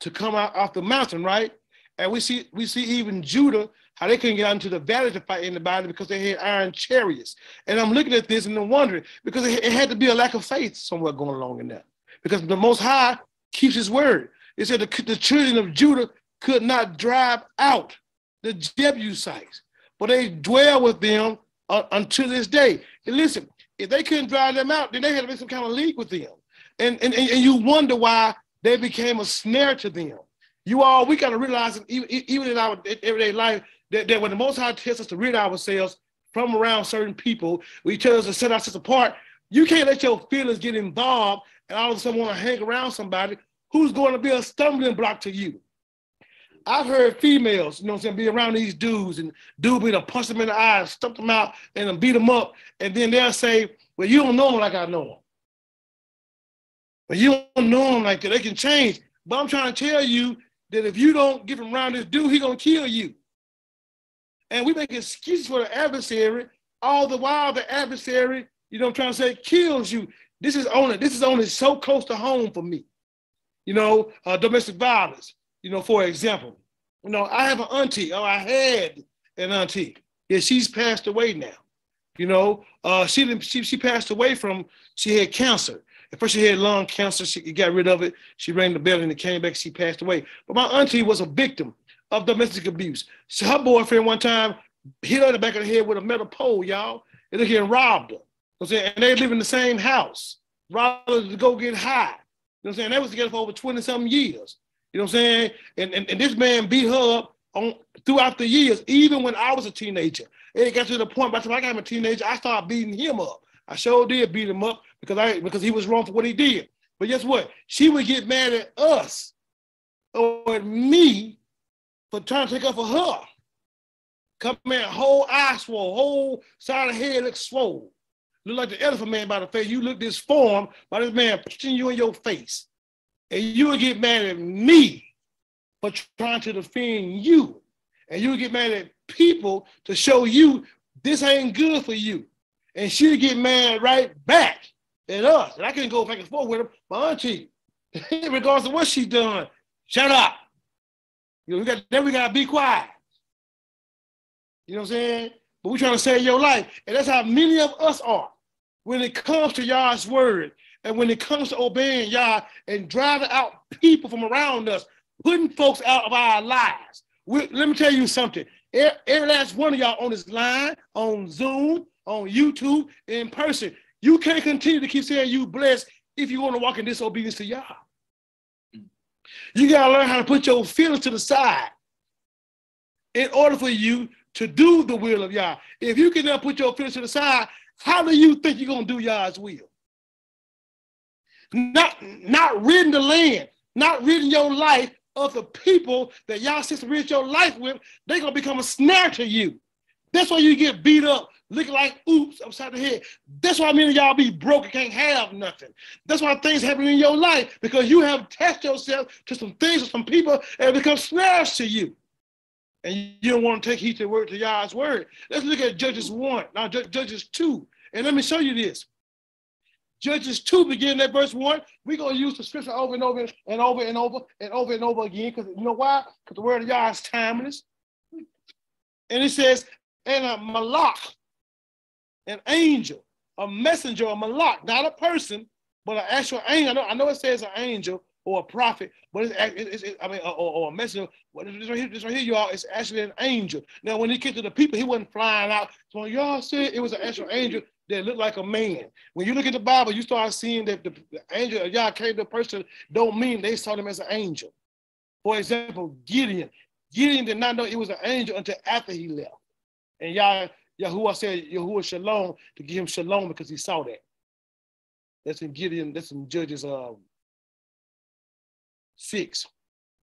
to come out off the mountain, right? And we see we see even Judah how they couldn't get out into the valley to fight anybody because they had iron chariots. And I'm looking at this and I'm wondering because it, had to be a lack of faith somewhere going along in there. Because the Most High keeps His word. It said the, the children of Judah could not drive out the Jebusites, but they dwell with them uh, until this day. And listen, if they couldn't drive them out, then they had to make some kind of league with them. And, and, and you wonder why they became a snare to them. You all, we got to realize, even, even in our everyday life, that, that when the Most High tells us to rid ourselves from around certain people, we tell us to set ourselves apart. You can't let your feelings get involved and all of a sudden want to hang around somebody who's going to be a stumbling block to you. I've heard females, you know what I'm saying, be around these dudes and dude be to punch them in the eyes, stump them out, and then beat them up. And then they'll say, Well, you don't know them like I know them. But you don't know them like that. They can change. But I'm trying to tell you that if you don't get around this dude, he gonna kill you. And we make excuses for the adversary, all the while the adversary, you know, I'm trying to say, kills you. This is only this is only so close to home for me. You know, uh, domestic violence. You know, for example, you know, I have an auntie, or I had an auntie. Yeah, she's passed away now. You know, uh, she, she she passed away from she had cancer. At first, she had lung cancer. She got rid of it. She rang the bell and it came back. She passed away. But my auntie was a victim of domestic abuse. So her boyfriend one time hit her in the back of the head with a metal pole, y'all, and here and robbed her. You know I'm saying? And they live in the same house. Rather to go get high. You know what I'm saying? They was together for over 20 something years. You know what I'm saying? And, and, and this man beat her up on throughout the years, even when I was a teenager. It got to the point by the time I got a teenager, I started beating him up. I sure did beat him up because I because he was wrong for what he did. But guess what? She would get mad at us or at me for trying to take up for her. Come in, whole eye swole, whole side of head looks swole. Look like the elephant man by the face. You look this form by this man pushing you in your face. And you would get mad at me for trying to defend you. And you would get mad at people to show you this ain't good for you. And she'd get mad right back at us. And I couldn't go back and forth with her. My auntie, regardless of what she done, shut up. You know, we got then we gotta be quiet. You know what I'm saying? But we're trying to save your life. And that's how many of us are when it comes to Yah's word and when it comes to obeying Yah and driving out people from around us, putting folks out of our lives. We, let me tell you something. Every, last one of y'all on this line, on Zoom, on YouTube, in person, you can't continue to keep saying you blessed if you want to walk in disobedience to Yah. You got to learn how to put your feelings to the side in order for you to do the will of Yah. If you can now put your feelings to the side, how do you think you're going to do Yah's will? Not, not ridding the land, not ridding your life of the people that Yah says to rid your life with, they're going to become a snare to you. That's why you get beat up, looking like oops upside the head. That's why many of y'all be broke and can't have nothing. That's why things happen in your life because you have attached yourself to some things or some people and become snares to you. And you don't want to take heed to the word to Yah's word. Let's look at Judges 1, now Judges 2. And let me show you this. Judges 2, beginning at verse 1. We're going to use the scripture over and over and over and over and over and over again. Because you know why? Because the word of Yah is timeless. And it says, and a malach, an angel, a messenger, a malak, not a person, but an actual angel. I know, I know it says an angel or a prophet, but it's, it's, it's I mean, or, or, a messenger. But this right here, this right here, y'all, it's actually an angel. Now, when he came to the people, he wasn't flying out. So y'all said it was an actual angel that looked like a man. When you look at the Bible, you start seeing that the, the angel of Yah came to a person, don't mean they saw him as an angel. For example, Gideon. Gideon did not know it was an angel until after he left. And Yah, Yahuwah said, Yahuwah Shalom to give him Shalom because he saw that. That's in Gideon, that's in Judges um, 6.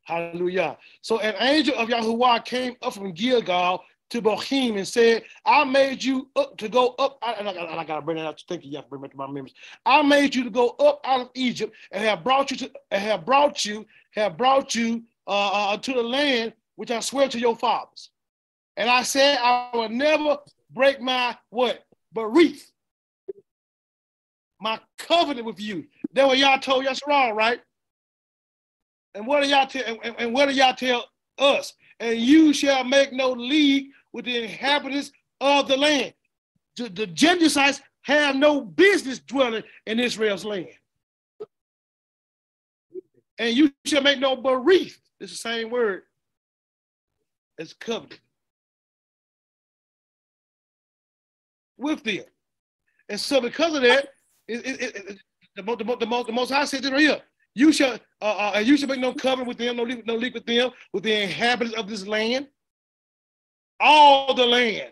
Hallelujah. So an angel of Yahuwah came up from Gilgal to Bochim and said, I made you up to go up. And I, I, I got to bring that up. Thank you. You have to bring it to my memories. I made you to go up out of Egypt and have brought you to have brought you, have brought you uh, uh, to the land which I swear to your fathers. And I said, I will never break my what? Barith. My covenant with you. That what y'all told Yasharal, right? And what do y'all tell and, and what do y'all tell us? And you shall make no league with the inhabitants of the land. The, the Jebusites have no business dwelling in Israel's land. And you shall make no berith. It's the same word as covenant. With them. And so because of that, it, it, it, the, the, the, most, the most high said right here, you shall uh, uh, you shall make no covenant with them, no league, no league with them, with the inhabitants of this land all the land,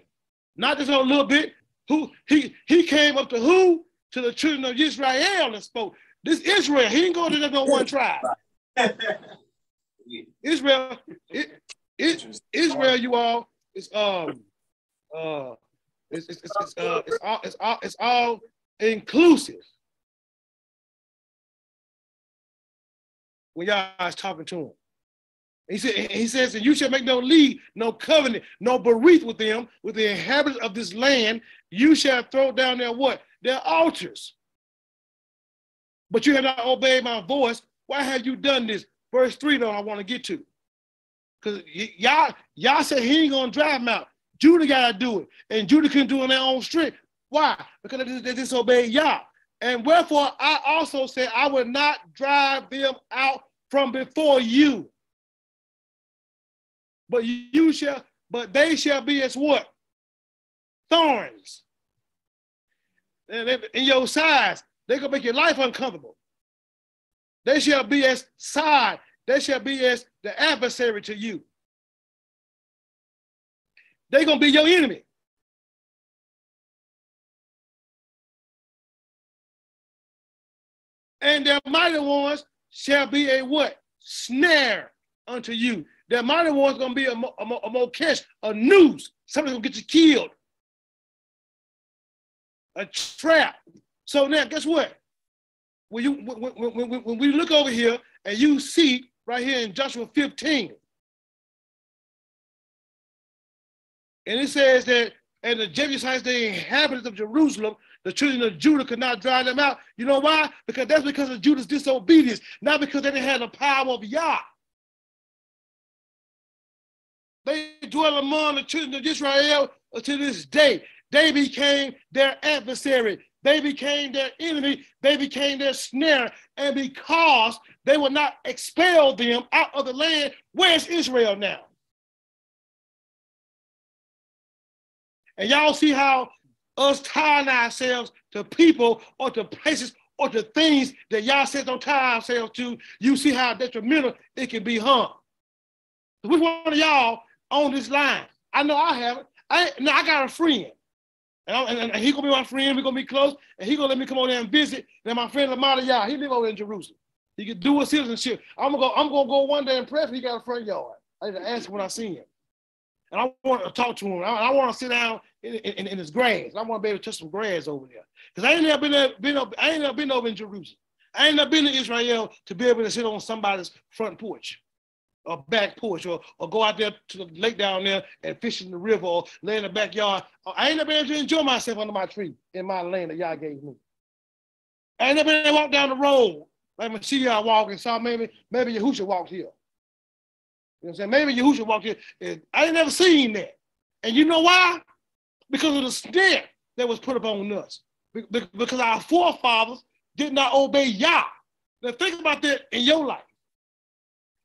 not just a little bit. Who he he came up to who? To the children of Israel and spoke. This Israel, he ain't going to no one tribe. Israel, it, it, Israel, you all, is um uh it's it's, it's, it's uh it's all it's all it's all inclusive. when y'all is talking to him. He said, he says, and you shall make no league, no covenant, no berith with them, with the inhabitants of this land. You shall throw down their what? Their altars. But you have not obeyed my voice. Why have you done this? Verse 3, though, I want to get to. Because y'all, y'all said he ain't gonna drive them out. Judah gotta do it. And Judah can do it on their own strength. Why? Because they, they disobeyed Yah. And wherefore I also said, I will not drive them out from before you. But you shall, but they shall be as what? Thorns. And in your sides, they gonna make your life uncomfortable. They shall be as side, they shall be as the adversary to you. They're gonna be your enemy. And their mighty ones shall be a what? Snare unto you. Their mighty ones gonna be a, mo- a, mo- a mokesh, a noose. Somebody's gonna get you killed. A trap. So now, guess what? When you when, when, when, when we look over here and you see right here in Joshua 15, and it says that and the Jebusites, the inhabitants of Jerusalem, the children of Judah could not drive them out. You know why? Because that's because of Judah's disobedience, not because they didn't have the power of Yah. They dwell among the children of Israel to this day. They became their adversary. They became their enemy. They became their snare. And because they would not expel them out of the land, where's Israel now? And y'all see how us tying ourselves to people or to places or to things that y'all said don't tie ourselves to, you see how detrimental it can be, huh? Which one of y'all on this line? I know I haven't. I no, I got a friend. And, I, and, and he gonna be my friend, we're gonna be close, and he gonna let me come over there and visit. And my friend Lamar Yah, he live over in Jerusalem. He could do a citizenship. I'm gonna go, I'm gonna go one day and pray he got a front yard. I need to ask him when I see him. And I want to talk to him. I, I want to sit down in, in, in, his grass. I want to be able to touch some grass over there. Because I ain't never been there, been up, I ain't never been over in Jerusalem. I ain't never been to Israel to be able to sit on somebody's front porch or back porch or, or go out there to the lake down there and fish in the river or lay in the backyard. I ain't never been able to enjoy myself under my tree in my land that y'all gave me. I ain't never been able to walk down the road. Like when see y'all walking, saw maybe maybe Yahusha walked here. Know what I'm saying? Maybe Yahusha walked in. And I ain't never seen that. And you know why? Because of the snare that was put upon us. Be- be- Because our forefathers did not obey Yah. Now think about that in your life.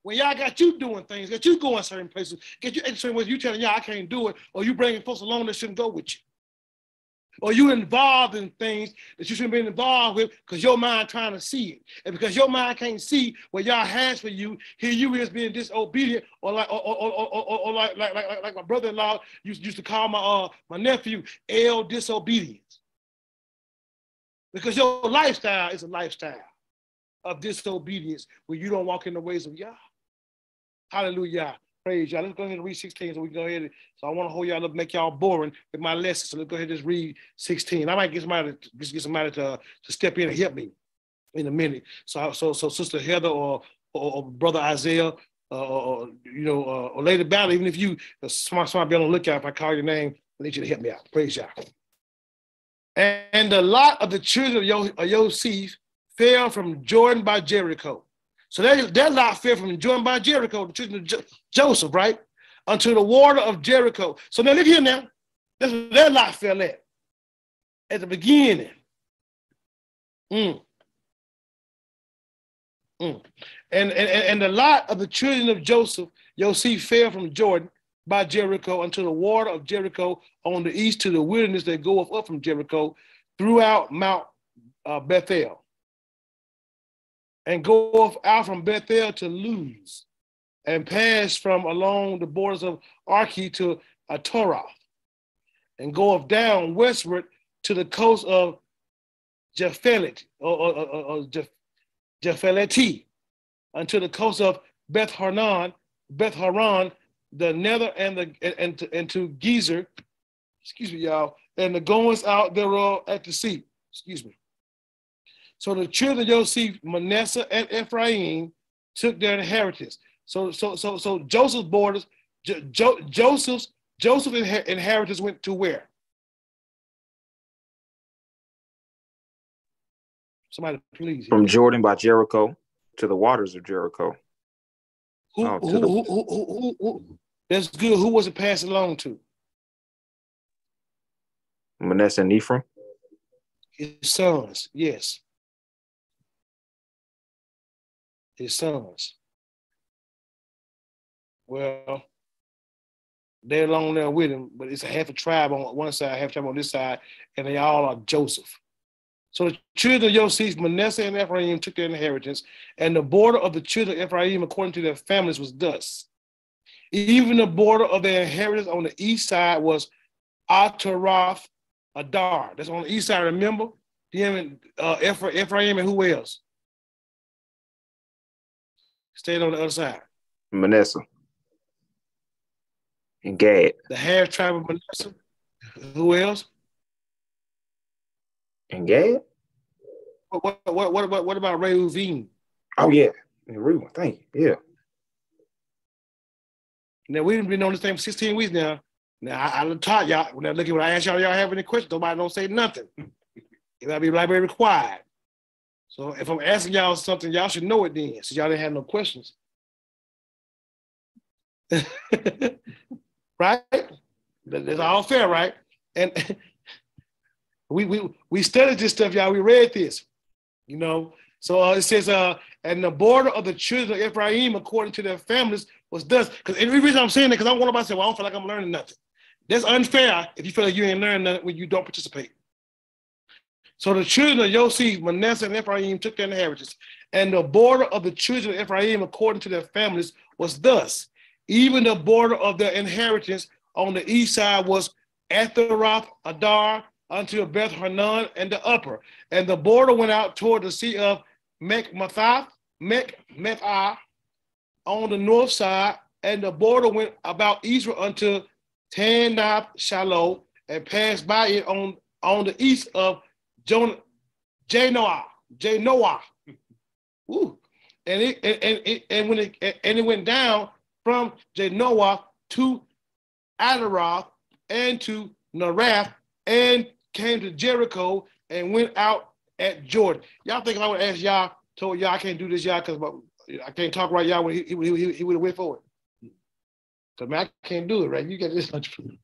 When y'all got you doing things, got you going certain places, get you in certain ways, you telling y'all I can't do it, or you bringing folks along that shouldn't go with you. Or you involved in things that you shouldn't be involved with because your mind trying to see it. And because your mind can't see what y'all has for you, here you is being disobedient, or like or, or, or, or, like, like, like, like my brother-in-law used, used to call my uh my nephew L disobedience. Because your lifestyle is a lifestyle of disobedience where you don't walk in the ways of Yah. Hallelujah. Praise y'all. Let's go ahead and read 16 so we can go ahead. And, so I want to hold y'all up, make y'all boring with my lesson. So let's go ahead and just read 16. I might get somebody to just get somebody to, to step in and help me in a minute. So so so Sister Heather or or, or Brother Isaiah uh, or you know uh, or Lady Battle, even if you uh, smart somebody be on the lookout, if I call your name, I need you to help me out. Praise y'all. And, and the lot of the children of, of Yosef fell from Jordan by Jericho. So their, their lot fell from Jordan by Jericho, the children of jo- Joseph, right? Unto the water of Jericho. So now look here now. That's where their lot fell at. At the beginning. Mm. Mm. And, and, and the lot of the children of Joseph, Yosef fell from Jordan by Jericho unto the water of Jericho on the east to the wilderness that goeth up from Jericho throughout Mount uh, Bethel and goeth out from Bethel to Luz, and pass from along the borders of Arki to Atoroth, and goeth down westward to the coast of Japhelet, or, or, or, or unto the coast of Beth Haran, Beth Haran, the nether and the and, and, to, and to Gezer, excuse me, y'all, and the goings out thereof at the sea. Excuse me. So the children of Joseph, Manasseh and Ephraim, took their inheritance. So, so, so, so Joseph's borders, jo- jo- Joseph's Joseph's inheritance went to where? Somebody, please. From Jordan by Jericho to the waters of Jericho. Who, Oh, who, the- who, who, who, who, That's good. Who was it passed along to? Manasseh and Ephraim. His sons. Yes. His sons. Well, they're along there with him, but it's a half a tribe on one side, half a tribe on this side, and they all are Joseph. So the children of Joseph, Manasseh and Ephraim took their inheritance, and the border of the children of Ephraim, according to their families, was thus. Even the border of their inheritance on the east side was Ataroth Adar. That's on the east side, remember? And uh, Ephraim and who else? Stayed on the other side. Manasseh. And Gad. The half tribe of Manasseh. Who else? And Gad? What, what, what, what, about, what about Ray Reuven? Oh yeah. And Reuben, thank you. Yeah. Now we've been on this thing for 16 weeks now. Now I, I taught y'all. Now look at when I ask y'all, y'all have any questions? Nobody don't say nothing. It gotta be library required. So if I'm asking y'all something, y'all should know it then, so y'all didn't have no questions. right? That- That's all fair, right? And we we we studied this stuff, y'all. We read this, you know. So uh, it says, uh, and the border of the children of Ephraim, according to their families, was thus. Because every reason I'm saying that, because I want to say, well, I don't feel like I'm learning nothing. That's unfair if you feel like you ain't learning nothing when you don't participate. So the children of Yosef, Manasseh, and Ephraim took their inheritance. And the border of the children of Ephraim, according to their families, was thus. Even the border of their inheritance on the east side was Atharoth, Adar, unto Beth Hanan and the upper. And the border went out toward the sea of Mechmathath, Mechmethah, on the north side, and the border went about Israel unto Tanath Shalom, and passed by it on, on the east of Jonah, Janoah, Janoah. Ooh. And it and, and, it, and when it and it went down from Janoah to Adaroth and to Narath and came to Jericho and went out at Jordan. Y'all think I would ask y'all, told y'all I can't do this, y'all, because I can't talk right, y'all, he, he, he, he would have went for it. Because man, I can't do it, right? You got this much. Food.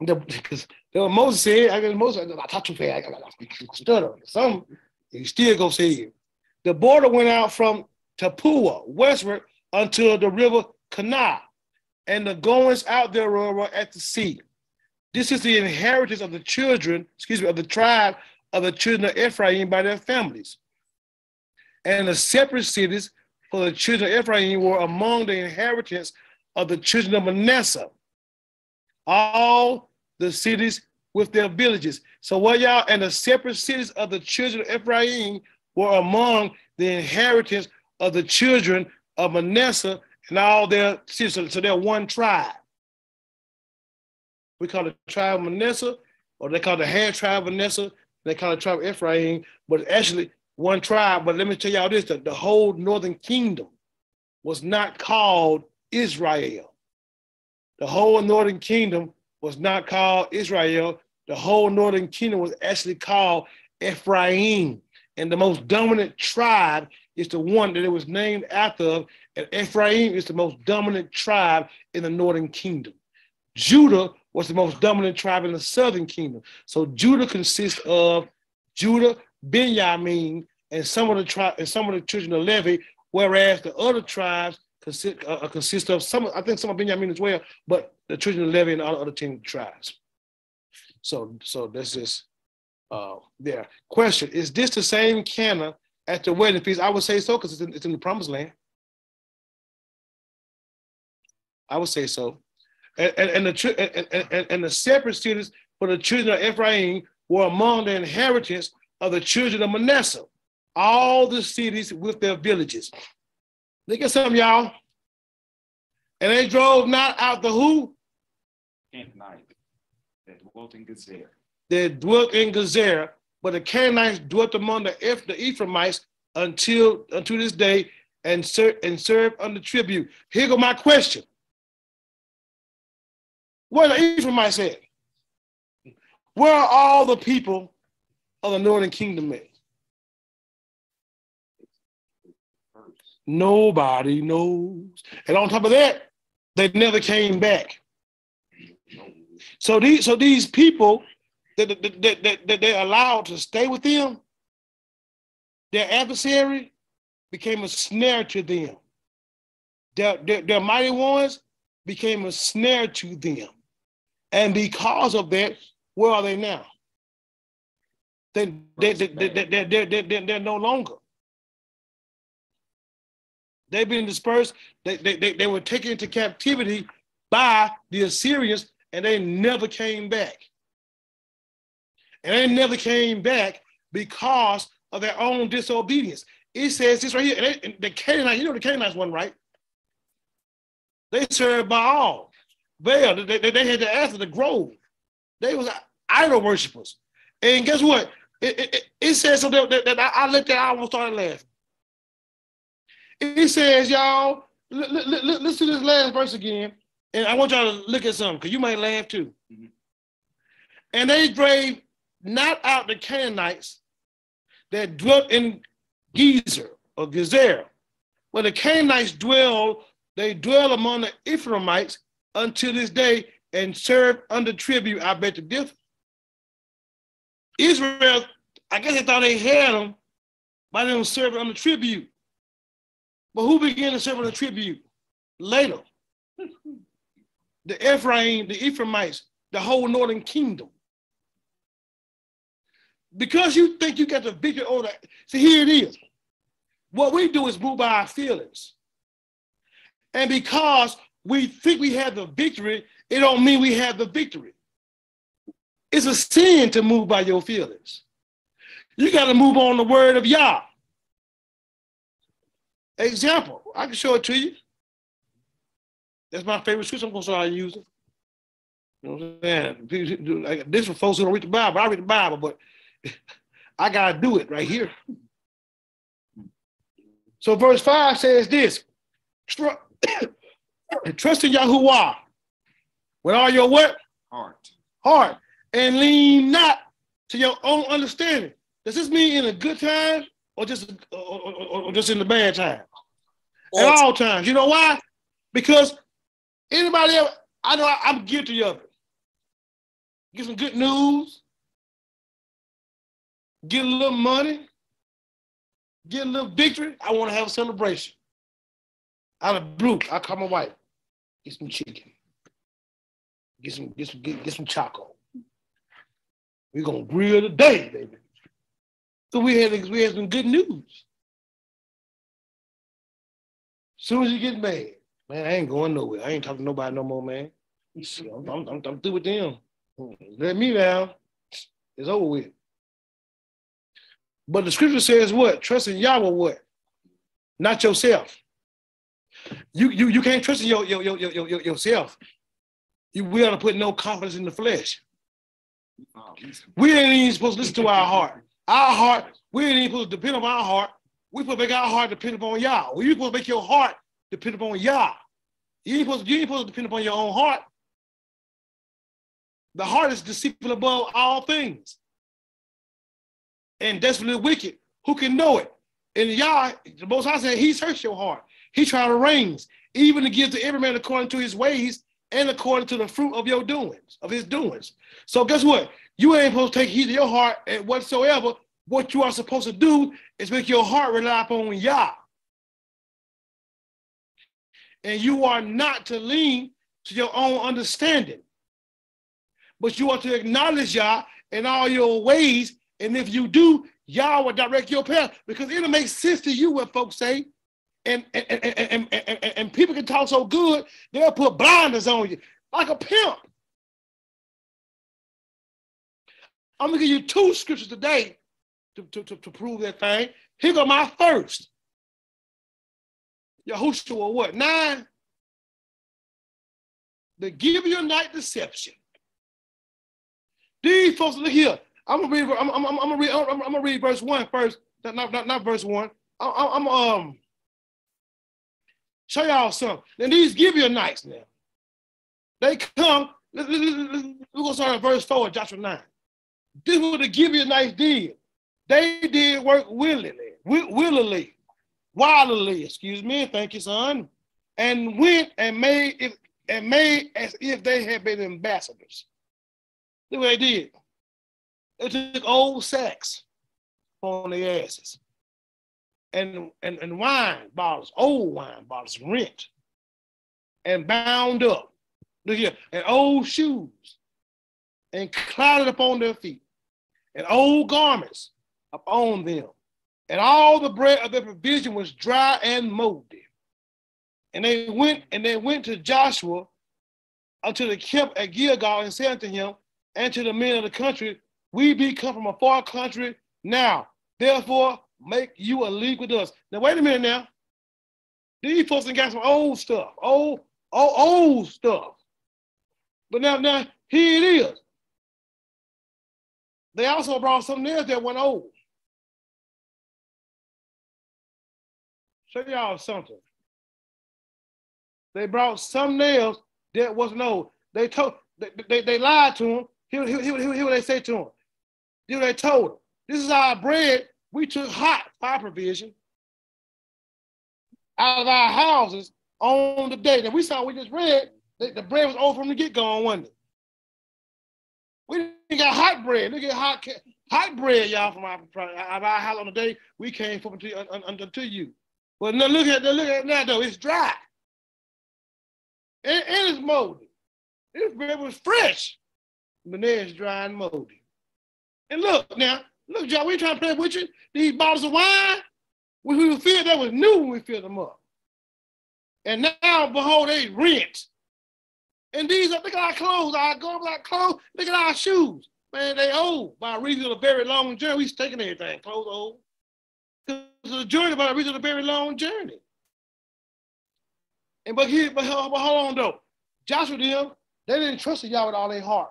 Because Moses said, I got Moses, I talk too fast, I got stutter. Some, you still go say it. The border went out from Tapua westward until the river Kanah, and the goings out thereof were at the sea. This is the inheritance of the children, excuse me, of the tribe of the children of Ephraim by their families. And the separate cities for the children of Ephraim were among the inheritance of the children of Manasseh. All the cities with their villages. So what y'all and the separate cities of the children of Ephraim were among the inheritance of the children of Manasseh and all their cities. So, they're one tribe. We call it tribe Manasseh, or they call it the half tribe of Manasseh. They call it tribe of Ephraim, but it's actually one tribe. But let me tell y'all this: the, the whole northern kingdom was not called Israel. The whole northern kingdom was not called Israel. The whole northern kingdom was actually called Ephraim. And the most dominant tribe is the one that it was named after. And Ephraim is the most dominant tribe in the northern kingdom. Judah was the most dominant tribe in the southern kingdom. So Judah consists of Judah, Benjamin, and some of the tribe and some of the children of Levi, whereas the other tribes consist, uh, consist of some, I think some of Benjamin as well, but the children of Levi and all the other 10 tribes. So, so this is uh, there. Question: Is this the same Cana at the wedding feast? I would say so because it's in, it's in the Promised Land. I would say so. And, and, and the and, and, and the separate cities for the children of Ephraim were among the inheritance of the children of Manasseh. All the cities with their villages. Look at some y'all. And they drove not out the who? Canaanite that dwelt in Gezer. They dwelt in Gezer, but the Canaanites dwelt among the, Eph- the Ephraimites until until this day, and serve and serve under tribute. Here go my question. What the Ephraimites said? Where are all the people of the northern kingdom at? Nobody knows. And on top of that, they never came back. So these, so these people that, that, that, that they're allowed to stay with them, their adversary became a snare to them. Their, their, their mighty ones became a snare to them. And because of that, where are they now? They, they, they, they, they, they, they, they're no longer. They've been dispersed. They, they, they, they were taken into captivity by the Assyrians and they never came back. And they never came back because of their own disobedience. It says this right here. And, they, and the Canaanites, you know the Canaanites one, right? They served Baal. Baal, they, they, they had to answer the grove. They was idol worshippers. And guess what? It, it, it says so that, that, that I, I looked at I almost started laughing. It says, y'all, listen to this last verse again. And I want y'all to look at something because you might laugh too. Mm-hmm. And they drave not out the Canaanites that dwelt in Gezer or Gezer. Where the Canaanites dwell, they dwell among the Ephraimites until this day and serve under tribute. I bet the difference. Israel, I guess they thought they had them by them serving under tribute. But who began to serve under tribute? Later. the Ephraim, the Ephraimites, the whole northern kingdom. Because you think you got the victory over that. See, here it is. What we do is move by our feelings. And because we think we have the victory, it don't mean we have the victory. It's a sin to move by your feelings. You got to move on the word of Yah. Example, I can show it to you. That's my favorite scripture. I'm to start using. You know what I'm saying? This for folks who don't read the Bible. I read the Bible, but I got to do it right here. So verse 5 says this. Trust in Yahuwah with all your what? Heart. Heart. And lean not to your own understanding. Does this mean in a good time or just or, or, or just in the bad time? At all times. You know why? Because anybody else, I know I, I'm guilty of it. Get some good news, get a little money, get a little victory. I want to have a celebration. Out of blue, I call my wife, get some chicken, get some, get some, get, get some choco. We're gonna grill today, baby. So we had we had some good news. Soon as you get mad, man, I ain't going nowhere. I ain't talking to nobody no more, man. I'm, I'm, I'm, through with them. Let me down. It's over with. But the scripture says what? Trust in Yahweh what? Not yourself. You you you can't trust in your, your, your, your, your yourself. You we ought to put no confidence in the flesh. We ain't even supposed to listen to our heart. Our heart, we ain't even supposed to depend on our heart. We supposed to make our heart depend upon Yah. Well, you supposed to make your heart depend upon Yah. You ain't supposed to, you ain't supposed to depend upon your own heart. The heart is deceitful above all things. And desperately wicked. Who can know it? And Yah, the most I said, he searched your heart. He tried to reigns, even to give to every man according to his ways and according to the fruit of your doings, of his doings. So guess what? You ain't supposed to take heed to your heart and whatsoever. What you are supposed to do is make your heart rely upon Yah. And you are not to lean to your own understanding, but you are to acknowledge Yah in all your ways. And if you do, Yah will direct your path because it'll make sense to you what folks say. And, and, and, and, and people can talk so good, they'll put blinders on you like a pimp. I'm gonna give you two scriptures today to, to, to, to prove that thing. Here go my first. Yahushua what? Nine. The Gibeonite deception. These folks, look here. I'm gonna read. I'm, I'm, I'm gonna read. I'm, I'm, gonna read verse one first. Not, not, not, verse one. I, I'm um. show y'all something. Then these give you Gibeonites now, they come. We're going to start at verse 4 Joshua 9. This is you a nice deal. They did work willingly, willingly, wildly, excuse me, thank you, son, and went and made it and made as if they had been ambassadors. Look what they did. They took old sacks on their asses and, and, and wine bottles, old wine bottles, rent and bound up. Look here, and old shoes and clouded upon their feet, and old garments upon them. And all the bread of their provision was dry and moldy. And they went and they went to Joshua unto the camp at Gilgal and said unto him and to the men of the country, We be come from a far country now. Therefore, make you a league with us. Now, wait a minute now. These folks got some old stuff, old, old, old stuff. But now, now, here it is. They also brought something else that went old. Show y'all something. They brought something else that wasn't old. They told they, they, they lied to him. Here, here, here, here what they say to him. Here they told him. This is our bread. We took hot fire provision out of our houses on the day. that we saw we just read the, bread was over from the get-go on one day. We got hot bread. Look at hot hot bread, y'all, from uh, our, our, our house on the day we came from to, un, un, unto you. But now look at look at that though. It's dry. And, it's moldy. This bread was fresh, but now it's dry and moldy. And look now, look, y'all, we trying to play with you. These bottles of wine, we, we feel that was new when we filled them up. And now, behold, they rent. And these are, look at our clothes, our gold black clothes, look at our shoes. Man, they old by reason of a very long journey. We taking everything, clothes old. Because the journey by reason of a very long journey. And but here, but, but hold on though. Joshua them, they didn't trust Yahweh with all their heart.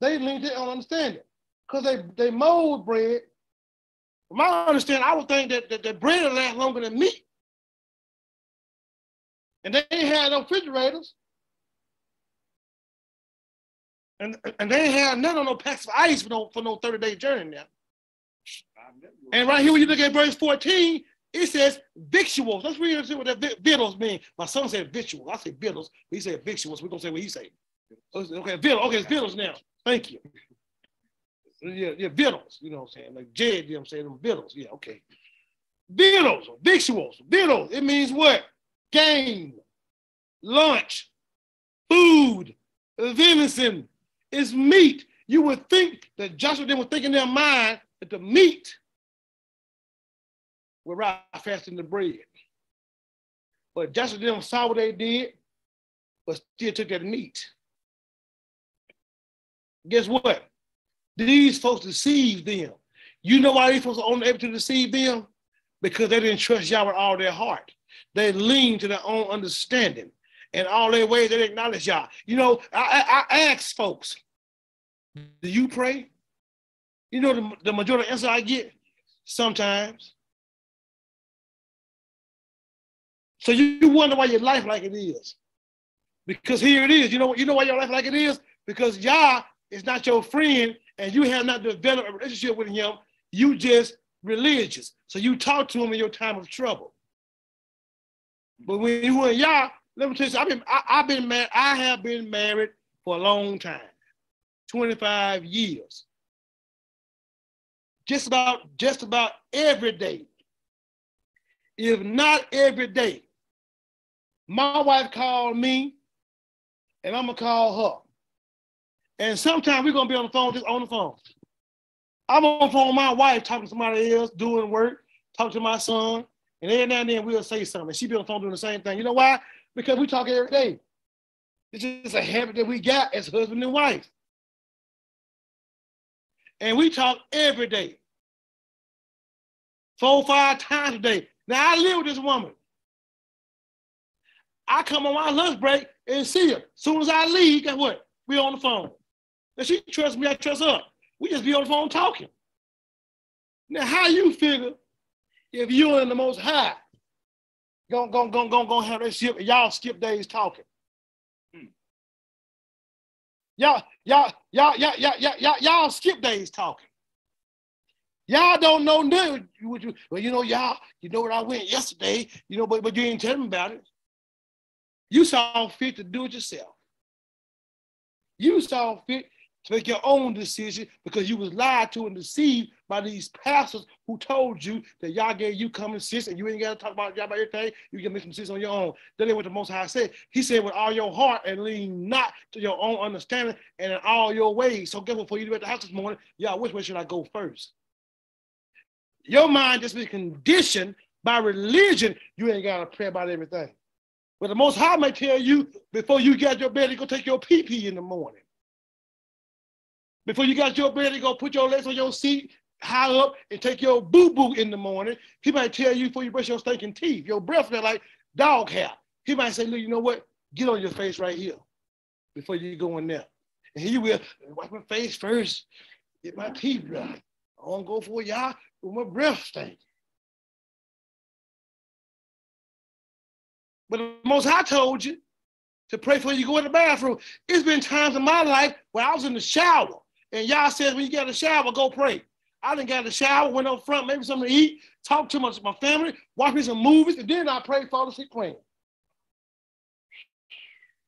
They leaned on understanding. Because they, they mold bread. From my understanding, I would think that, that the bread will last longer than meat. And they had no refrigerators. And, and they ain't had none of no packs of ice for no, for no 30 day journey now. And right here, when you look at verse 14, it says victuals. Let's read and see what that victuals mean. My son said victuals. I say victuals. He said victuals. We're gonna say what he said. Okay, victuals. Okay, it's victuals now. Thank you. Yeah, yeah, victuals. You know what I'm saying? Like Jed, you know what I'm saying? Them victuals. Yeah, okay. Victuals, victuals, victuals. It means what? Game, lunch, food, venison is meat. You would think that Joshua them was think in their mind that the meat would rise faster than the bread. But Joshua them saw what they did, but still took that meat. Guess what? These folks deceived them. You know why these folks are only able to deceive them? Because they didn't trust Yahweh all their heart. They leaned to their own understanding. And all their ways they acknowledge Yah. You know, I, I, I ask folks, do you pray? You know the, the majority answer I get? Sometimes. So you wonder why your life like it is. Because here it is. You know, you know why your life like it is? Because Yah is not your friend and you have not developed a relationship with him. You just religious. So you talk to him in your time of trouble. But when you and Yah, let me tell you, I've been, I, have been married, I have been married for a long time, 25 years. Just about, just about every day. If not every day, my wife called me, and I'm gonna call her. And sometimes we're gonna be on the phone, just on the phone. I'm on the phone with my wife talking to somebody else, doing work, talking to my son, and every now and then we'll say something. She be on the phone doing the same thing. You know why? Because we talk every day. It's just a habit that we got as husband and wife. And we talk every day. Four, five times a day. Now I live with this woman. I come on my lunch break and see her. As soon as I leave, guess what? We on the phone. And she trusts me, I trust her. We just be on the phone talking. Now, how you figure if you're in the most high, Go, go, go, go, go have that ship. Y'all skip days talking. Hmm. Y'all, y'all, y'all, y'all, y'all, y'all, y'all skip days talking. Y'all don't know nothing. Well, you know, y'all, you know what I went yesterday, you know, but, but you ain't tell me about it. You saw fit to do it yourself. You saw fit to make your own decision because you was lied to and deceived by these pastors who told you that Yah gave you common sense and you ain't got to talk about Yah about everything. You can make some sense on your own. Then ain't what the Most High said. He said, with all your heart and lean not to your own understanding and in all your ways. So guess what? Before you leave at the house this morning, y'all, which way should I go first? Your mind just been conditioned by religion. You ain't got to pray about everything. But the Most High may tell you before you get your bed, to go take your pee pee in the morning. Before you got your bed, to go put your legs on your seat high up and take your boo boo in the morning. He might tell you before you brush your stinking teeth, your breath smell like dog hair. He might say, Look, you know what? Get on your face right here before you go in there. And he will wipe my face first, get my teeth dry. I want to go for y'all with my breath stink. But the Most High told you to pray for you go in the bathroom. It's been times in my life where I was in the shower and y'all said when you get in the shower, go pray. I didn't get in the shower, went up front, maybe something to eat, talk to my, my family, watch me some movies, and then I pray, fall asleep praying.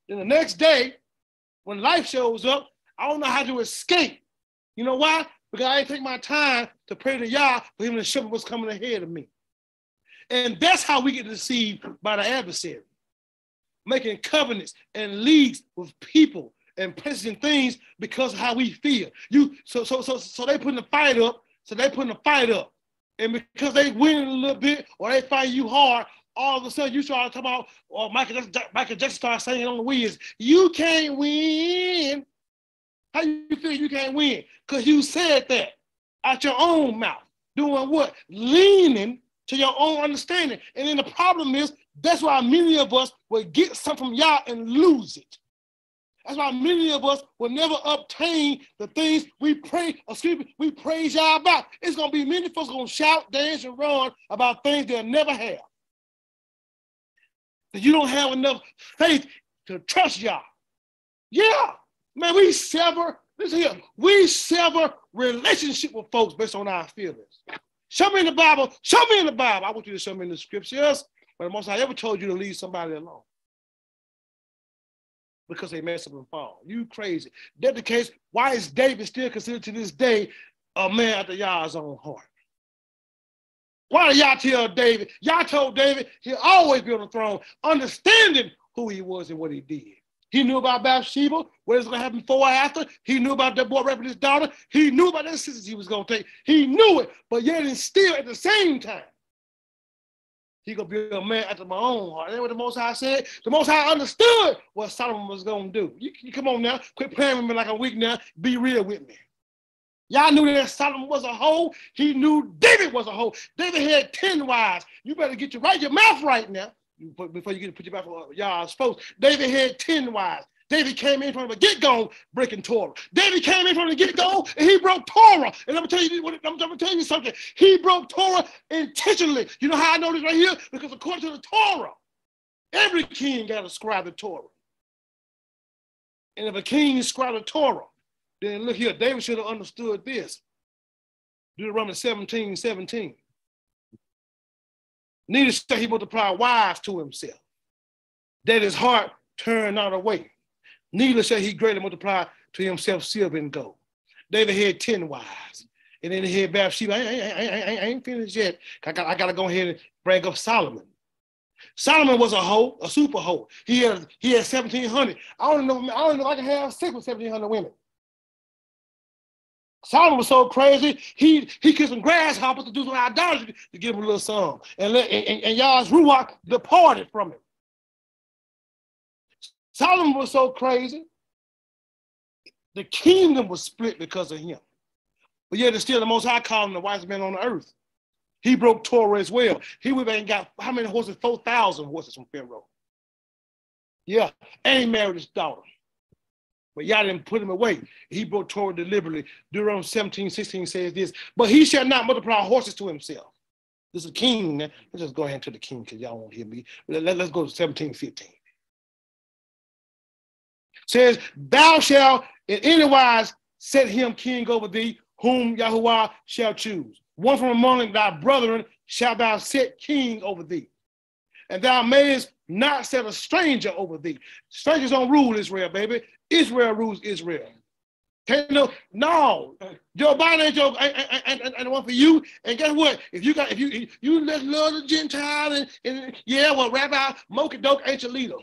Then the next day, when life shows up, I don't know how to escape. You know why? Because I didn't take my time to pray to Yah for him to show me what's coming ahead of me. And that's how we get deceived by the adversary. Making covenants and leagues with people and placing things because of how we feel. You so so so so they putting the fight up, so they putting the fight up. And because they win a little bit or they fight you hard, all of a sudden you start talking about, or Michael Jackson, Michael Jackson started saying on the wheels, you can't win. How you feel you can't win? Because you said that out your own mouth. Doing what? Leaning to your own understanding. And then the problem is that's why many of us will get something from y'all and lose it. That's why many of us will never obtain the things we pray, excuse me, we praise Yah about. It's gonna be many of us gonna shout, dance, and run about things they'll never have. That you don't have enough faith to trust Yah. Yeah, man, we sever, listen here, we sever relationship with folks based on our feelings. Show me in the Bible. Show me in the Bible. I want you to show me in the scriptures. But the Most High ever told you to leave somebody alone because they mess up and fall. You crazy. That's the case. Why is David still considered to this day a man after Yah's own heart? Why do y'all tell David? Y'all told David he'll always be on the throne, understanding who he was and what he did. He knew about Bathsheba, what was going to happen before or after. He knew about that boy raping his daughter. He knew about the sisters he was going to take. He knew it, but yet and still at the same time, he gonna be a man after my own heart. That's what the Most High said. The Most High understood what Solomon was gonna do. You, you come on now, quit playing with me like a weak now. Be real with me. Y'all knew that Solomon was a hoe. He knew David was a hoe. David had 10 wives. You better get your right your mouth right now. Before you get to put your mouth on y'all supposed. David had 10 wives. David came in from the get-go breaking Torah. David came in from the get-go and he broke Torah. And I'm gonna tell you, I'm gonna tell you something. He broke Torah intentionally. You know how I know this right here? Because according to the Torah, every king got to scribe the Torah. And if a king scribed the Torah, then look here, David should have understood this. Deuteronomy 17, 17. Neither shall he multiply wives to himself, that his heart turn not away. Neither shall he greatly multiplied to himself silver and gold. David had 10 wives. And then he had Bathsheba. I, I, I, I ain't finished yet. I got, I got to go ahead and bring up Solomon. Solomon was a hoe, a super hoe. He had he had 1,700. I don't know, I don't know if I can have six with 1,700 women. Solomon was so crazy, he he kissed some grasshoppers to do some idolatry to give him a little song. And, and, and, and Yah's Ruach departed from him. Solomon was so crazy, the kingdom was split because of him. But yet, it's still the most high calling the wisest man on the earth. He broke Torah as well. He went back and got how many horses? 4,000 horses from Pharaoh. Yeah, and he married his daughter. But y'all didn't put him away. He broke Torah deliberately. Deuteronomy 17, 16 says this, but he shall not multiply horses to himself. This is king. Let's just go ahead to the king because y'all won't hear me. Let, us go to 17, 15. Says, Thou shalt in any wise set him king over thee, whom Yahuwah shall choose. One from among thy brethren shall thou set king over thee. And thou mayest not set a stranger over thee. Strangers don't rule Israel, baby. Israel rules Israel. No, no. Joe Biden ain't your and, and, and, one for you. And guess what? If you got if you you let love the Gentile and, and yeah, well, Rabbi Mocha Doke ain't your leader.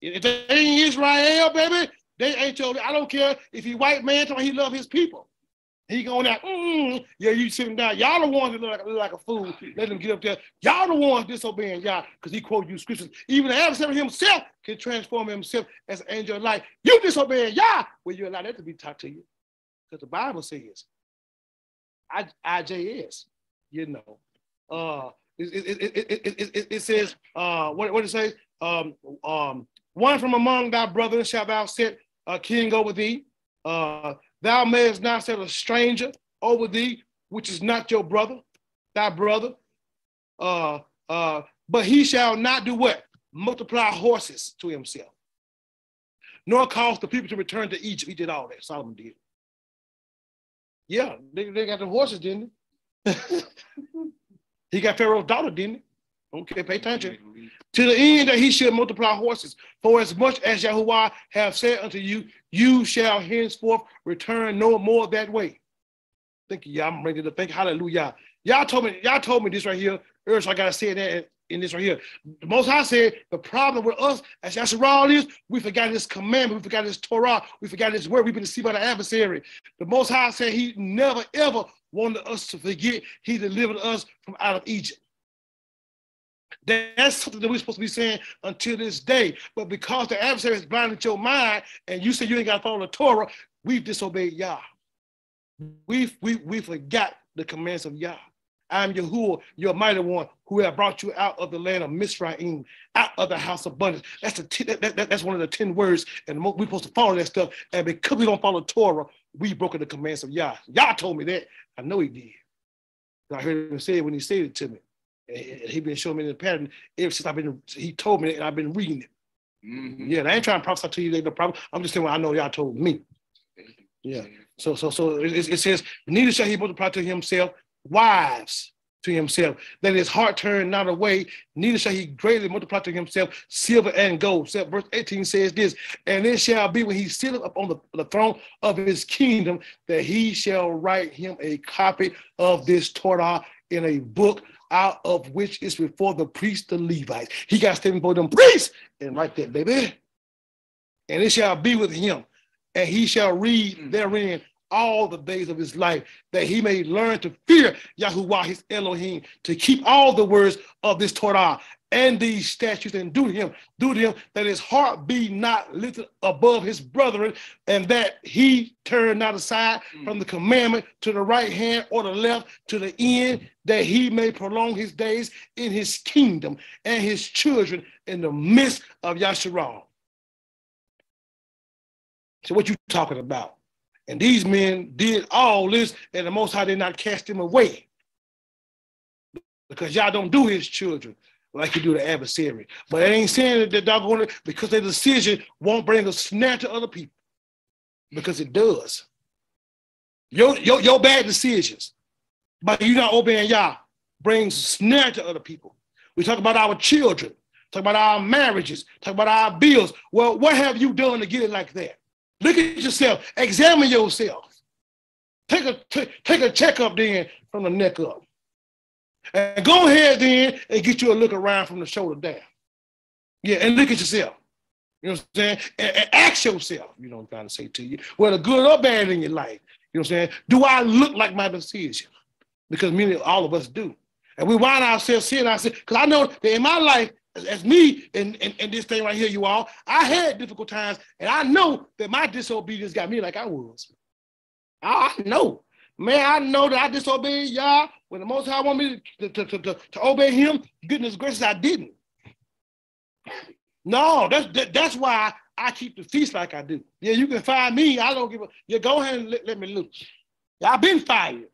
If they ain't Israel, baby, they ain't your. I don't care if he white man, he love his people. He going out, mm, yeah, you sitting down. Y'all the ones that look like, look like a fool. Let him get up there. Y'all the ones disobeying Yah because he quote you scriptures. Even the adversary himself can transform himself as an angel of light. You disobeying Yah. Well, you allow that to be taught to you because the Bible says, I, IJS, you know. Uh, it, it, it, it, it, says, uh, what, what it says? Um, um, one from among thy brethren shall thou set a king over thee. Uh, Thou mayest not set a stranger over thee, which is not your brother, thy brother. Uh, uh, but he shall not do what? Multiply horses to himself, nor cause the people to return to Egypt. He did all that. Solomon did. Yeah, they, they got the horses, didn't they? he got Pharaoh's daughter, didn't he? Okay, pay attention. To the end that he should multiply horses. For as much as Yahuwah have said unto you, you shall henceforth return no more that way. Thank you, y'all. I'm ready to thank hallelujah. Y'all told me, y'all told me this right here. Earlier, so I gotta say that in this right here. The most high said the problem with us as Yasharal is we forgot his commandment, we forgot his Torah, we forgot his word, we've been deceived by the adversary. The most high said he never ever wanted us to forget he delivered us from out of Egypt. That's something that we're supposed to be saying until this day. But because the adversary has blinded your mind and you say you ain't got to follow the Torah, we've disobeyed Yah. We've, we, we forgot the commands of Yah. I am Yahuwah, your mighty one, who have brought you out of the land of Misraim, out of the house of bondage. That's t- that, that, that's one of the ten words, and we're supposed to follow that stuff. And because we don't follow Torah, we broken the commands of Yah. Yah told me that. I know he did. I heard him say it when he said it to me. He been showing me the pattern ever since I've been. He told me and I've been reading it. Mm-hmm. Yeah, I ain't trying to prophesy to you. Ain't no problem. I'm just saying what I know Yah told me. Yeah. So so so it, it says, neither shall he multiply to himself wives to himself, that his heart turn not away, neither shall he greatly multiply to himself silver and gold. So verse 18 says this, and it shall be when he sitteth upon the, the throne of his kingdom, that he shall write him a copy of this Torah in a book out of which is before the priests, the Levites. He got standing before them priests, and right there, baby. And it shall be with him, and he shall read mm. therein all the days of his life, that he may learn to fear Yahuwah his Elohim, to keep all the words of this Torah and these statutes and do to him, do to him that his heart be not lifted above his brethren, and that he turn not aside mm. from the commandment to the right hand or the left to the end, that he may prolong his days in his kingdom and his children in the midst of Yasharal. So what you talking about? And these men did all this, and the Most High did not cast them away. Because y'all don't do his children like you do the adversary. But it ain't saying that they're doggone it because their decision won't bring a snare to other people. Because it does. Your, your, your bad decisions, but you not obeying Yah, brings snare to other people. We talk about our children, talk about our marriages, talk about our bills. Well, what have you done to get it like that? Look at yourself, examine yourself. Take a, take, take a checkup then from the neck up. And go ahead then and get you a look around from the shoulder down. Yeah, and look at yourself. You know what I'm saying? And, and ask yourself, you know what I'm trying to say to you, whether good or bad in your life. You know what I'm saying? Do I look like my decision? Because many, all of us do. And we wind ourselves here seeing ourselves, because I know that in my life, as, me and, and, and this thing right here, you all, I had difficult times, and I know that my disobedience got me like I was. I know. Man, I know that I disobeyed Yah when the Most High want me to, to, to, to, to obey Him. Goodness gracious, I didn't. No, that's that, that's why I keep the feast like I do. Yeah, you can fire me. I don't give a. Yeah, go ahead and let, let me loose. I've been fired,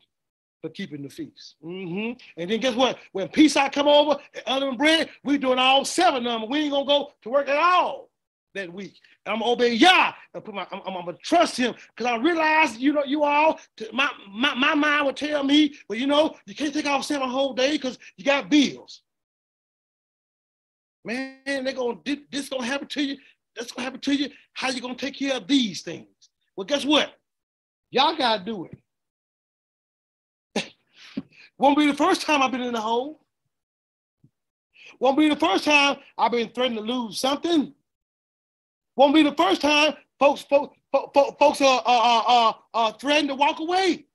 for keeping the feast. hmm And then guess what? When peace I come over and unleavened bread, we doing all seven of them. We ain't gonna go to work at all that week. I'm gonna obey Yah and put my I'm, I'm gonna trust him because I realize you know you all my, my my mind would tell me, well, you know, you can't take off seven whole day because you got bills. Man, they're gonna this gonna happen to you. That's gonna happen to you. How you gonna take care of these things? Well, guess what? Y'all gotta do it. Won't be the first time I've been in the hole. Won't be the first time I've been threatened to lose something. Won't be the first time folks folks, folks are, are, are, are threatening to walk away.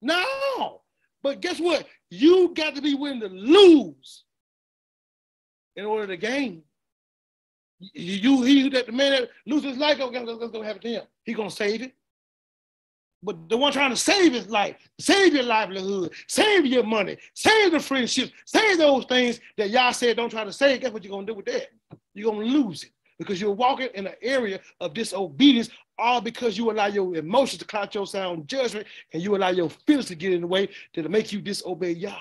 No. But guess what? You got to be willing to lose in order to gain. You, he that the man that loses his life, what's gonna happen to him? He gonna save it. But the one trying to save his life, save your livelihood, save your money, save the friendships, save those things that Yah said don't try to save. Guess what you're gonna do with that? You're gonna lose it because you're walking in an area of disobedience, all because you allow your emotions to cloud your sound judgment and you allow your feelings to get in the way to make you disobey Yah.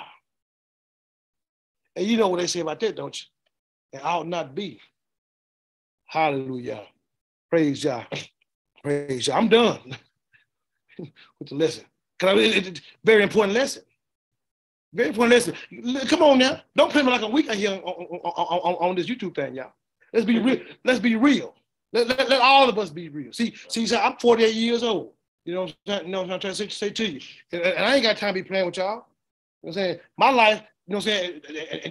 And you know what they say about that, don't you? And ought not be. Hallelujah. Praise Yah. Praise Yah. I'm done with the lesson. Because It's very important lesson. Very important lesson. Come on now. Don't play me like a week here on, on, on, on this YouTube thing, y'all. Let's be real. Let's be real. Let, let, let, all of us be real. See, see, I'm 48 years old. You know what I'm, you know what I'm trying to say, say to you? And, and, I ain't got time to be playing with y'all. You know what I'm saying? My life, you know what I'm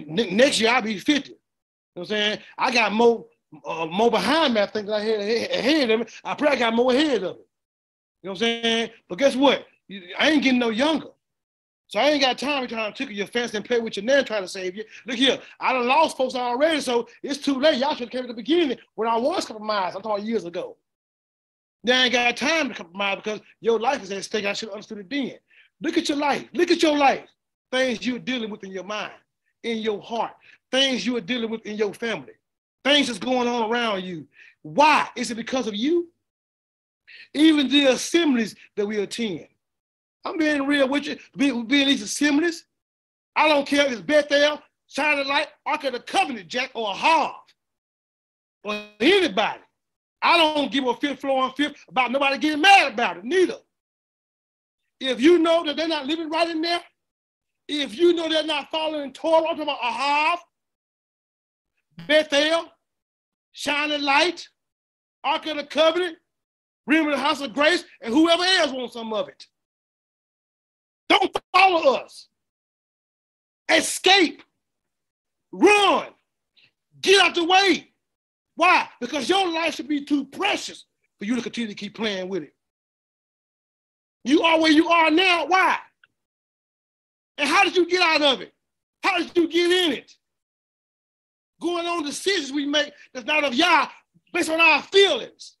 saying? Next year I'll be 50. You know what I'm saying? I got more uh, more behind me, I think, I had ahead of me. I probably got more ahead of it. You know what I'm saying? But guess what? I ain't getting no younger. So I ain't got time to try to tickle your fence and play with your nan trying to save you. Look here, I done lost folks already, so it's too late. Y'all should have came at the beginning when I was compromised. I'm talking years ago. Now I ain't got time to compromise because your life is at stake. I should have understood it then. Look at your life. Look at your life. Things you're dealing with in your mind, in your heart, things you are dealing with in your family, things that's going on around you. Why? Is it because of you? Even the assemblies that we attend. I'm being real with you. Being, these assemblies, I don't care if it's Bethel, Shining Light, Ark of the Covenant, Jack, or a Harv, or anybody. I don't give a fifth floor and fifth about nobody getting mad about it, neither. If you know that they're not living right in there, if you know they're not following Torah, I'm talking about Ahav, Bethel, Shining Light, Ark of the Covenant, Of the House of Grace, and whoever else wants some of it. Don't follow us. Escape. Run. Get out the way. Why? Because your life should be too precious for you to continue to keep playing with it. You are where you are now. Why? And how did you get out of it? How did you get in it? Going on decisions we make that's not of Yah based on our feelings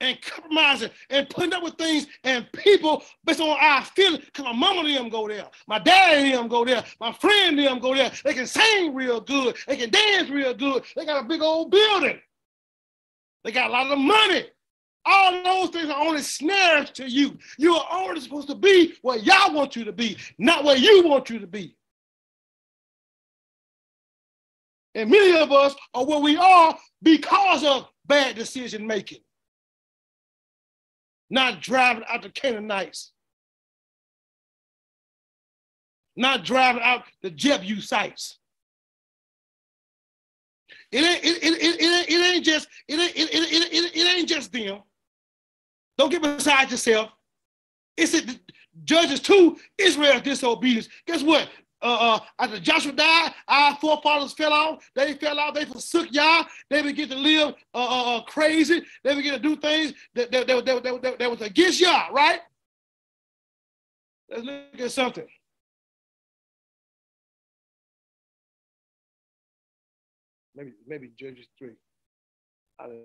and compromising and putting up with things and people based on our feelings. Because my mama them go there, my dad and them go there, my friend them go there. They can sing real good, they can dance real good. They got a big old building, they got a lot of money. All those things are only snares to you. You are only supposed to be where Yah want you to be, not where you want you to be. And many of us are where we are because of bad decision making not driving out the Canaanites, not driving out the Jebusites. It ain't, it, it, it, it, ain't just it ain't, it, it, it, it ain't just them. Don't get beside yourself. It's it, Judges 2, Israel's disobedience. Guess what? Uh, uh, after Joshua died, our forefathers fell off. They fell off. They forsook Yah. They began to live uh, uh, uh, crazy. They began to do things that, that, that, that, that, that was against Yah, right? Let's look at something. Maybe, maybe Judges 3. Hallelujah.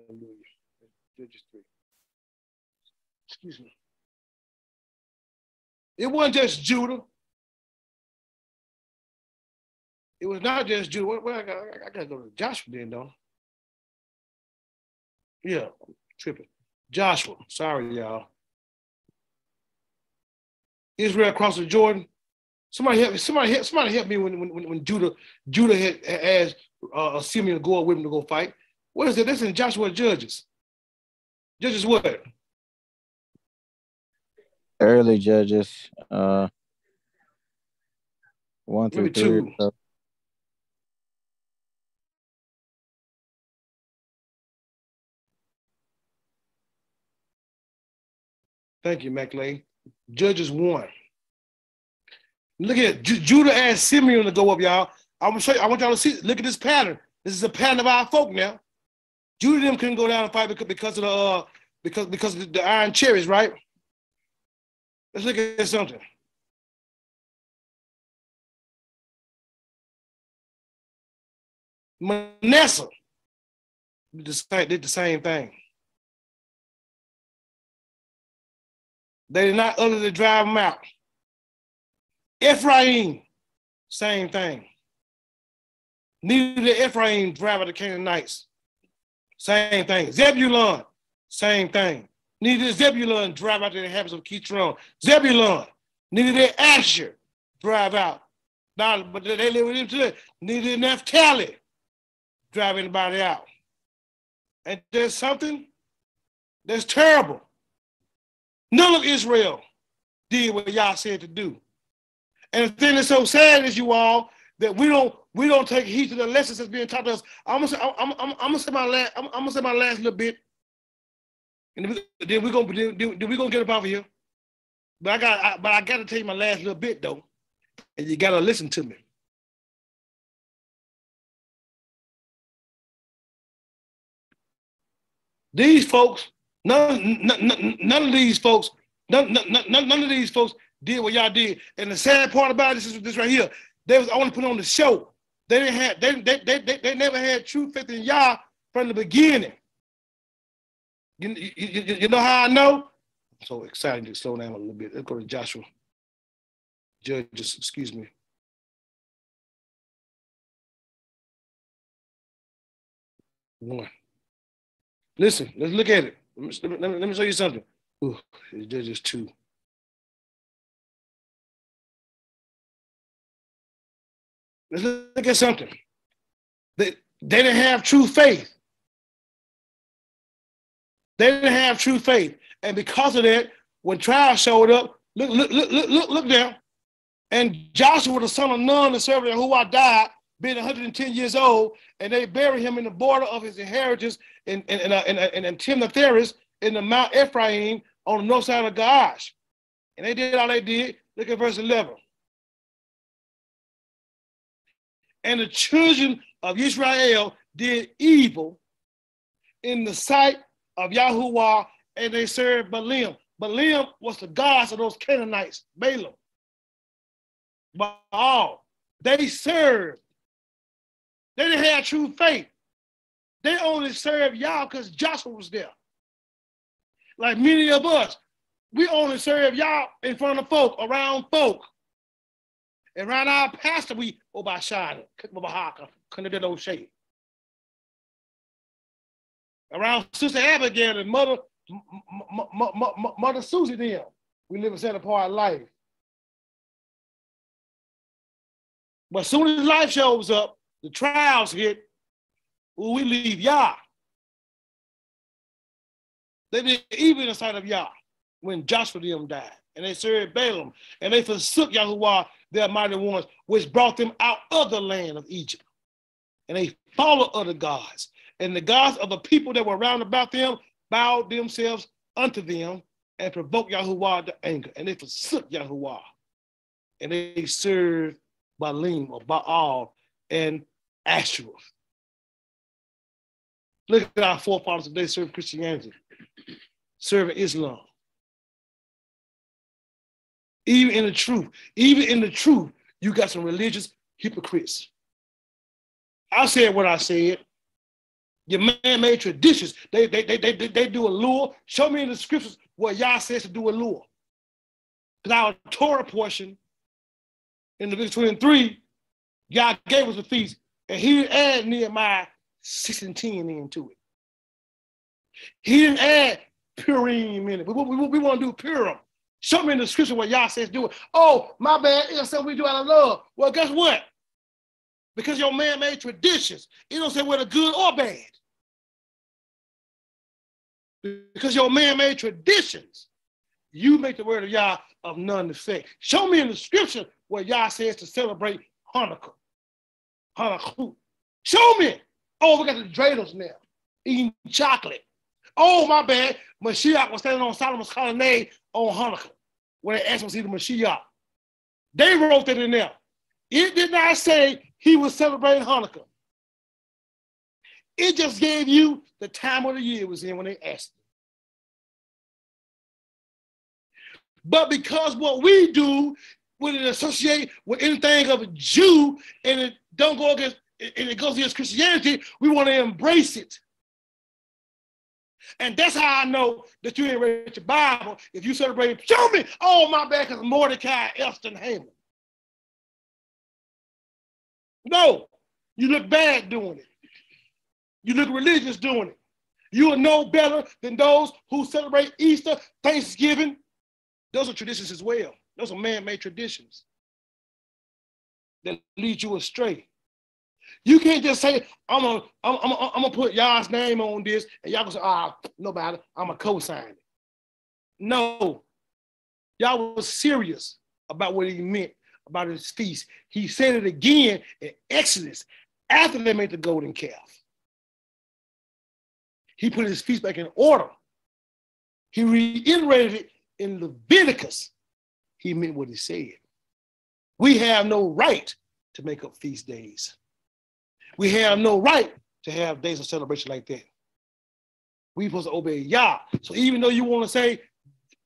Judges 3. Excuse me. It wasn't just Judah. It was not just Judah. Well, I, got, I got to go to Joshua then, I? Yeah, tripping. Joshua. Sorry, y'all. Israel across the Jordan. Somebody help me. Somebody help. Somebody help me when when, when Judah Judah had asked uh, Simeon to go with him to go fight. What is it? This in Joshua Judges. Judges what? Early Judges. Uh, one through Maybe three. two. so. Thank you, McLean. Judges one. Look at. Ju- Judah asked Simeon to go up, y'all. I'm gonna show you. I want y'all to see. Look at this pattern. This is a pattern of our folk now. Judah them couldn't go down and fight because, because of the uh, because because the, the iron cherries, right? Let's look at something. Manasseh did the same, did the same thing. They did not utterly drive them out. Ephraim, same thing. Neither did Ephraim drive out the Canaanites. Same thing. Zebulun, same thing. Neither did Zebulun drive out the inhabitants of Kitron. Zebulun, neither did Asher drive out. Now, but they live with him today. Neither did Naphtali drive anybody out. And there's something that's terrible. None of Israel did what Yah said to do. And the thing that's so sad is you all that we don't we don't take heed to the lessons that's being taught to us. I'm gonna say, I'm, I'm, I'm gonna say my last I'm, I'm gonna say my last little bit, and then we, then we gonna then, then we gonna get up out of here. But I got I, but I got to tell you my last little bit though, and you gotta listen to me. These folks, none, none, none- of these folks, none, none, none, of these folks did what y'all did. And the sad part about this is this right here. They was only put on the show. They didn't have, they, they, they, they, they never had true faith in Yah from the beginning. You, you, you, you know how I know? I'm so excited to slow down a little bit. Let's go to Joshua. Judges, excuse me. One. Listen, let's look at it. Let me, let me, let me show you something. Ooh, it's Judges two. Let's look at something. They, they didn't have true faith. They didn't have true faith. And because of that, when trial showed up, look, look, look, look, look, look there. And Joshua, the son of Nun, the servant of who I died, being 110 years old, and they bury him in the border of his inheritance in, in, in, in, in, in Timnath-heres in the Mount Ephraim on the north side of Gaash. And they did all they did. Look at verse 11. And the children of Israel did evil in the sight of Yahuwah, and they served Balaam. Balaam was the gods of those Canaanites, Balaam. Baal. They served. They didn't have true faith. They only served Yah because Joshua was there. Like many of us, we only serve Yah in front of folk, around folk. And around our pastor, we Obashada, Bahaka, Kanadado Shay. Around Sister Abigail and Mother, Mother Susie, them, we live a set apart life. But soon as life shows up, the trials hit, well, we leave Yah. They did evil in the sight of Yah when Joshua them died. And they served Balaam. And they forsook Yahuwah, their mighty ones, which brought them out of the land of Egypt. And they followed other gods. And the gods of the people that were round about them bowed themselves unto them and provoked Yahuwah to anger. And they forsook Yahuwah. And they served Baalim or Baal and Asherah. Look at our forefathers today serve Christianity, serving Islam. Even in the truth, even in the truth, you got some religious hypocrites. I said what I said. Your man-made traditions, they, they, they, they, they do a lure. Show me in the scriptures what Yah says to do a lure. Because our Torah portion in Leviticus 23, God gave us a feast, and he didn't add Nehemiah 6 and 10 into it. He didn't add Purim in it. We, we, we want to do Purim. Show me in the scripture what Yah says do it. Oh, my bad. It's something we do out of love. Well, guess what? Because your man-made traditions, it don't say whether good or bad. Because your man-made traditions, you make the word of Yah of none effect. Show me in the scripture where Yah says to celebrate Hanukkah. Hanukkah. Show me. Oh, we got the dreidels now, eating chocolate. Oh, my bad. Mashiach was standing on Solomon's colonnade on Hanukkah when they asked him to see the Mashiach. They wrote that in there. It did not say he was celebrating Hanukkah. It just gave you the time of the year was in when they asked him. But because what we do, when it associate with anything of a Jew and it don't go against and it goes against Christianity, we want to embrace it. And that's how I know that you ain't read your Bible. If you celebrate, show me. Oh, my back is Mordecai, Elston Haman. No, you look bad doing it. You look religious doing it. You are no better than those who celebrate Easter, Thanksgiving. Those are traditions as well. Those are man-made traditions that lead you astray. You can't just say, I'm gonna, I'm, I'm, I'm gonna put Yah's name on this, and y'all gonna say, ah, oh, nobody, I'm gonna co-sign. No, Yah was serious about what he meant about his feast. He said it again in Exodus after they made the golden calf. He put his feast back in order. He reiterated it in Leviticus. He meant what he said. We have no right to make up feast days. We have no right to have days of celebration like that. We supposed to obey Yah. So even though you want to say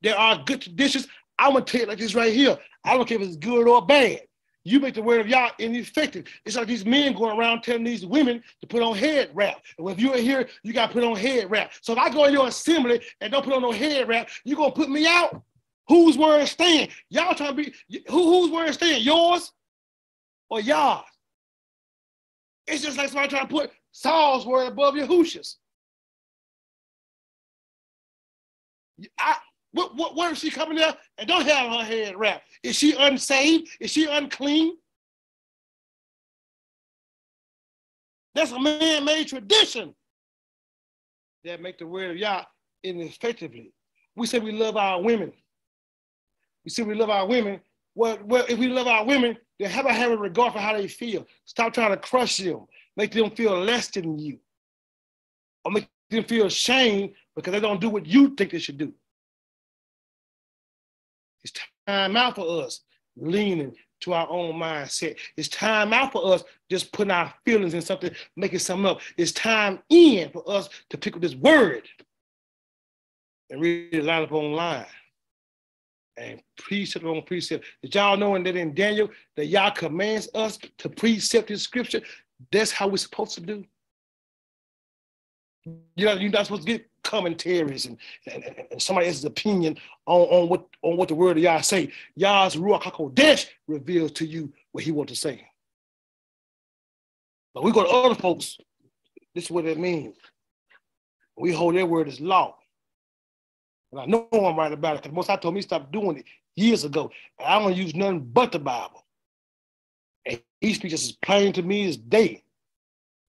there are good traditions, I'm gonna tell you like this right here. I don't care if it's good or bad. You make the word of Yah ineffective. It's like these men going around telling these women to put on head wrap. And if you're here, you got to put on head wrap. So if I go in your assembly and don't put on no head wrap, you going to put me out? Whose word stand? Y'all trying to be, who, whose word stand? Yours or Yah's? It's just like somebody trying to put Saul's word above Yahushua's. I, what, what, is she coming there and don't have her head wrapped? Is she unsaved? Is she unclean? That's a man-made tradition that make the word of Yah ineffectively. We say we love our women. We say we love our women. Well, well, if we love our women, then how about having regard for how they feel? Stop trying to crush them, make them feel less than you, or make them feel ashamed because they don't do what you think they should do. It's time out for us leaning to our own mindset. It's time out for us just putting our feelings in something, making something up. It's time in for us to pick up this word and read it line up online and precept on precept. Did y'all knowing that in Daniel that Yah commands us to precept his scripture? That's how we're supposed to do. You know, you're not supposed to get commentaries and, and, and somebody else's opinion on, on what on what the word of Yah say. Yah's Ruach HaKodesh reveals to you what he wants to say. But we go to other folks, this is what it means. We hold their word as law. And I know I'm right about it because Most High told me stop doing it years ago. And I don't use nothing but the Bible. And he speaks as plain to me as day.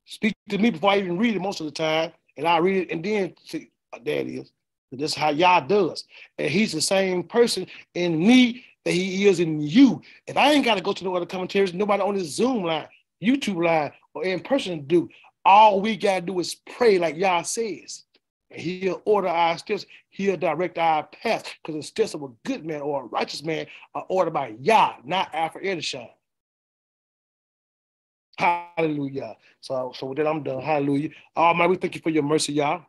Speak to me before I even read it most of the time. And I read it and then see, uh, that is. is how Yah does. And he's the same person in me that he is in you. If I ain't got to go to no other commentaries, nobody on this Zoom line, YouTube line, or in person do, all we got to do is pray like Yah says. He'll order our steps. He'll direct our path because the steps of a good man or a righteous man are ordered by Yah, not Alpha Edishon. Hallelujah. So, so with that, I'm done. Hallelujah. Almighty, we thank you for your mercy, Yah.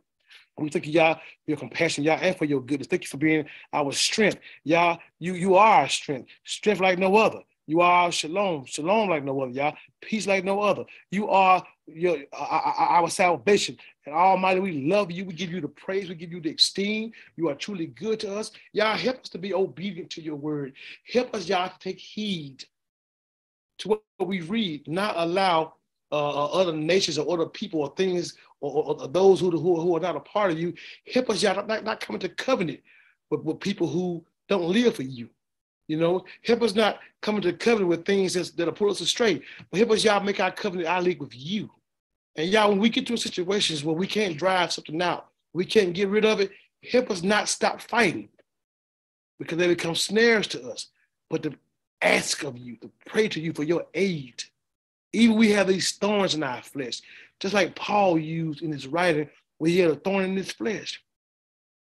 We thank you, Yah, for your compassion, Yah, and for your goodness. Thank you for being our strength. Yah, you, you are our strength, strength like no other. You are shalom, shalom like no other, Yah. Peace like no other. You are your our salvation. And Almighty, we love you. We give you the praise. We give you the esteem. You are truly good to us. Yah help us to be obedient to your word. Help us, y'all, to take heed to what we read, not allow uh, uh, other nations or other people or things or, or, or those who, who, who, are not a part of you. Help us, Yah, not, not come into covenant with, with people who don't live for you. You know, help us not come into covenant with things that's, that'll pull us astray, but help us, Yah, make our covenant, our league with you. And Yah, when we get to situations where we can't drive something out, we can't get rid of it, help us not stop fighting because they become snares to us, but to ask of you, to pray to you for your aid. Even we have these thorns in our flesh, just like Paul used in his writing where he had a thorn in his flesh.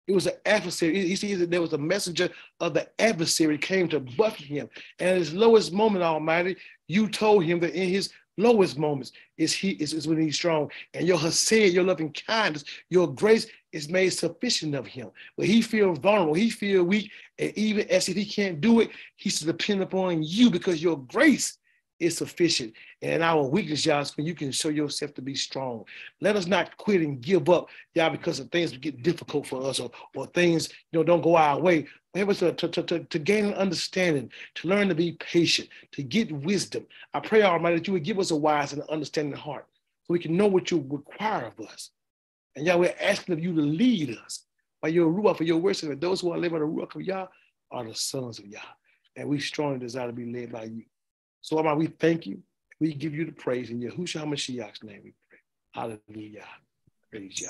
It was an adversary. He that there was a messenger of the adversary came to buffet him. And at his lowest moment, Almighty, you told him that in his lowest moments is he is, is when he's strong. And your hesed, your loving kindness, your grace is made sufficient of him. But he feels vulnerable, he feels weak, and even as if he can't do it, he's to depend upon you because your grace is sufficient. And our weakness, y'all, is when you can show yourself to be strong. Let us not quit and give up, y'all, because of things get difficult for us or, or things, you know, don't go our way. Help us to, to, to, to gain an understanding, to learn to be patient, to get wisdom. I pray, Almighty, that you would give us a wise and understanding heart so we can know what you require of us. And y'all, we're asking of you to lead us by your ruach, for your so that those who are living the ruach of Yah are the sons of Yah. And we strongly desire to be led by you. So, Almighty, we thank you. We give you the praise in Yahushua HaMashiach's name we pray. Hallelujah. Praise Yah.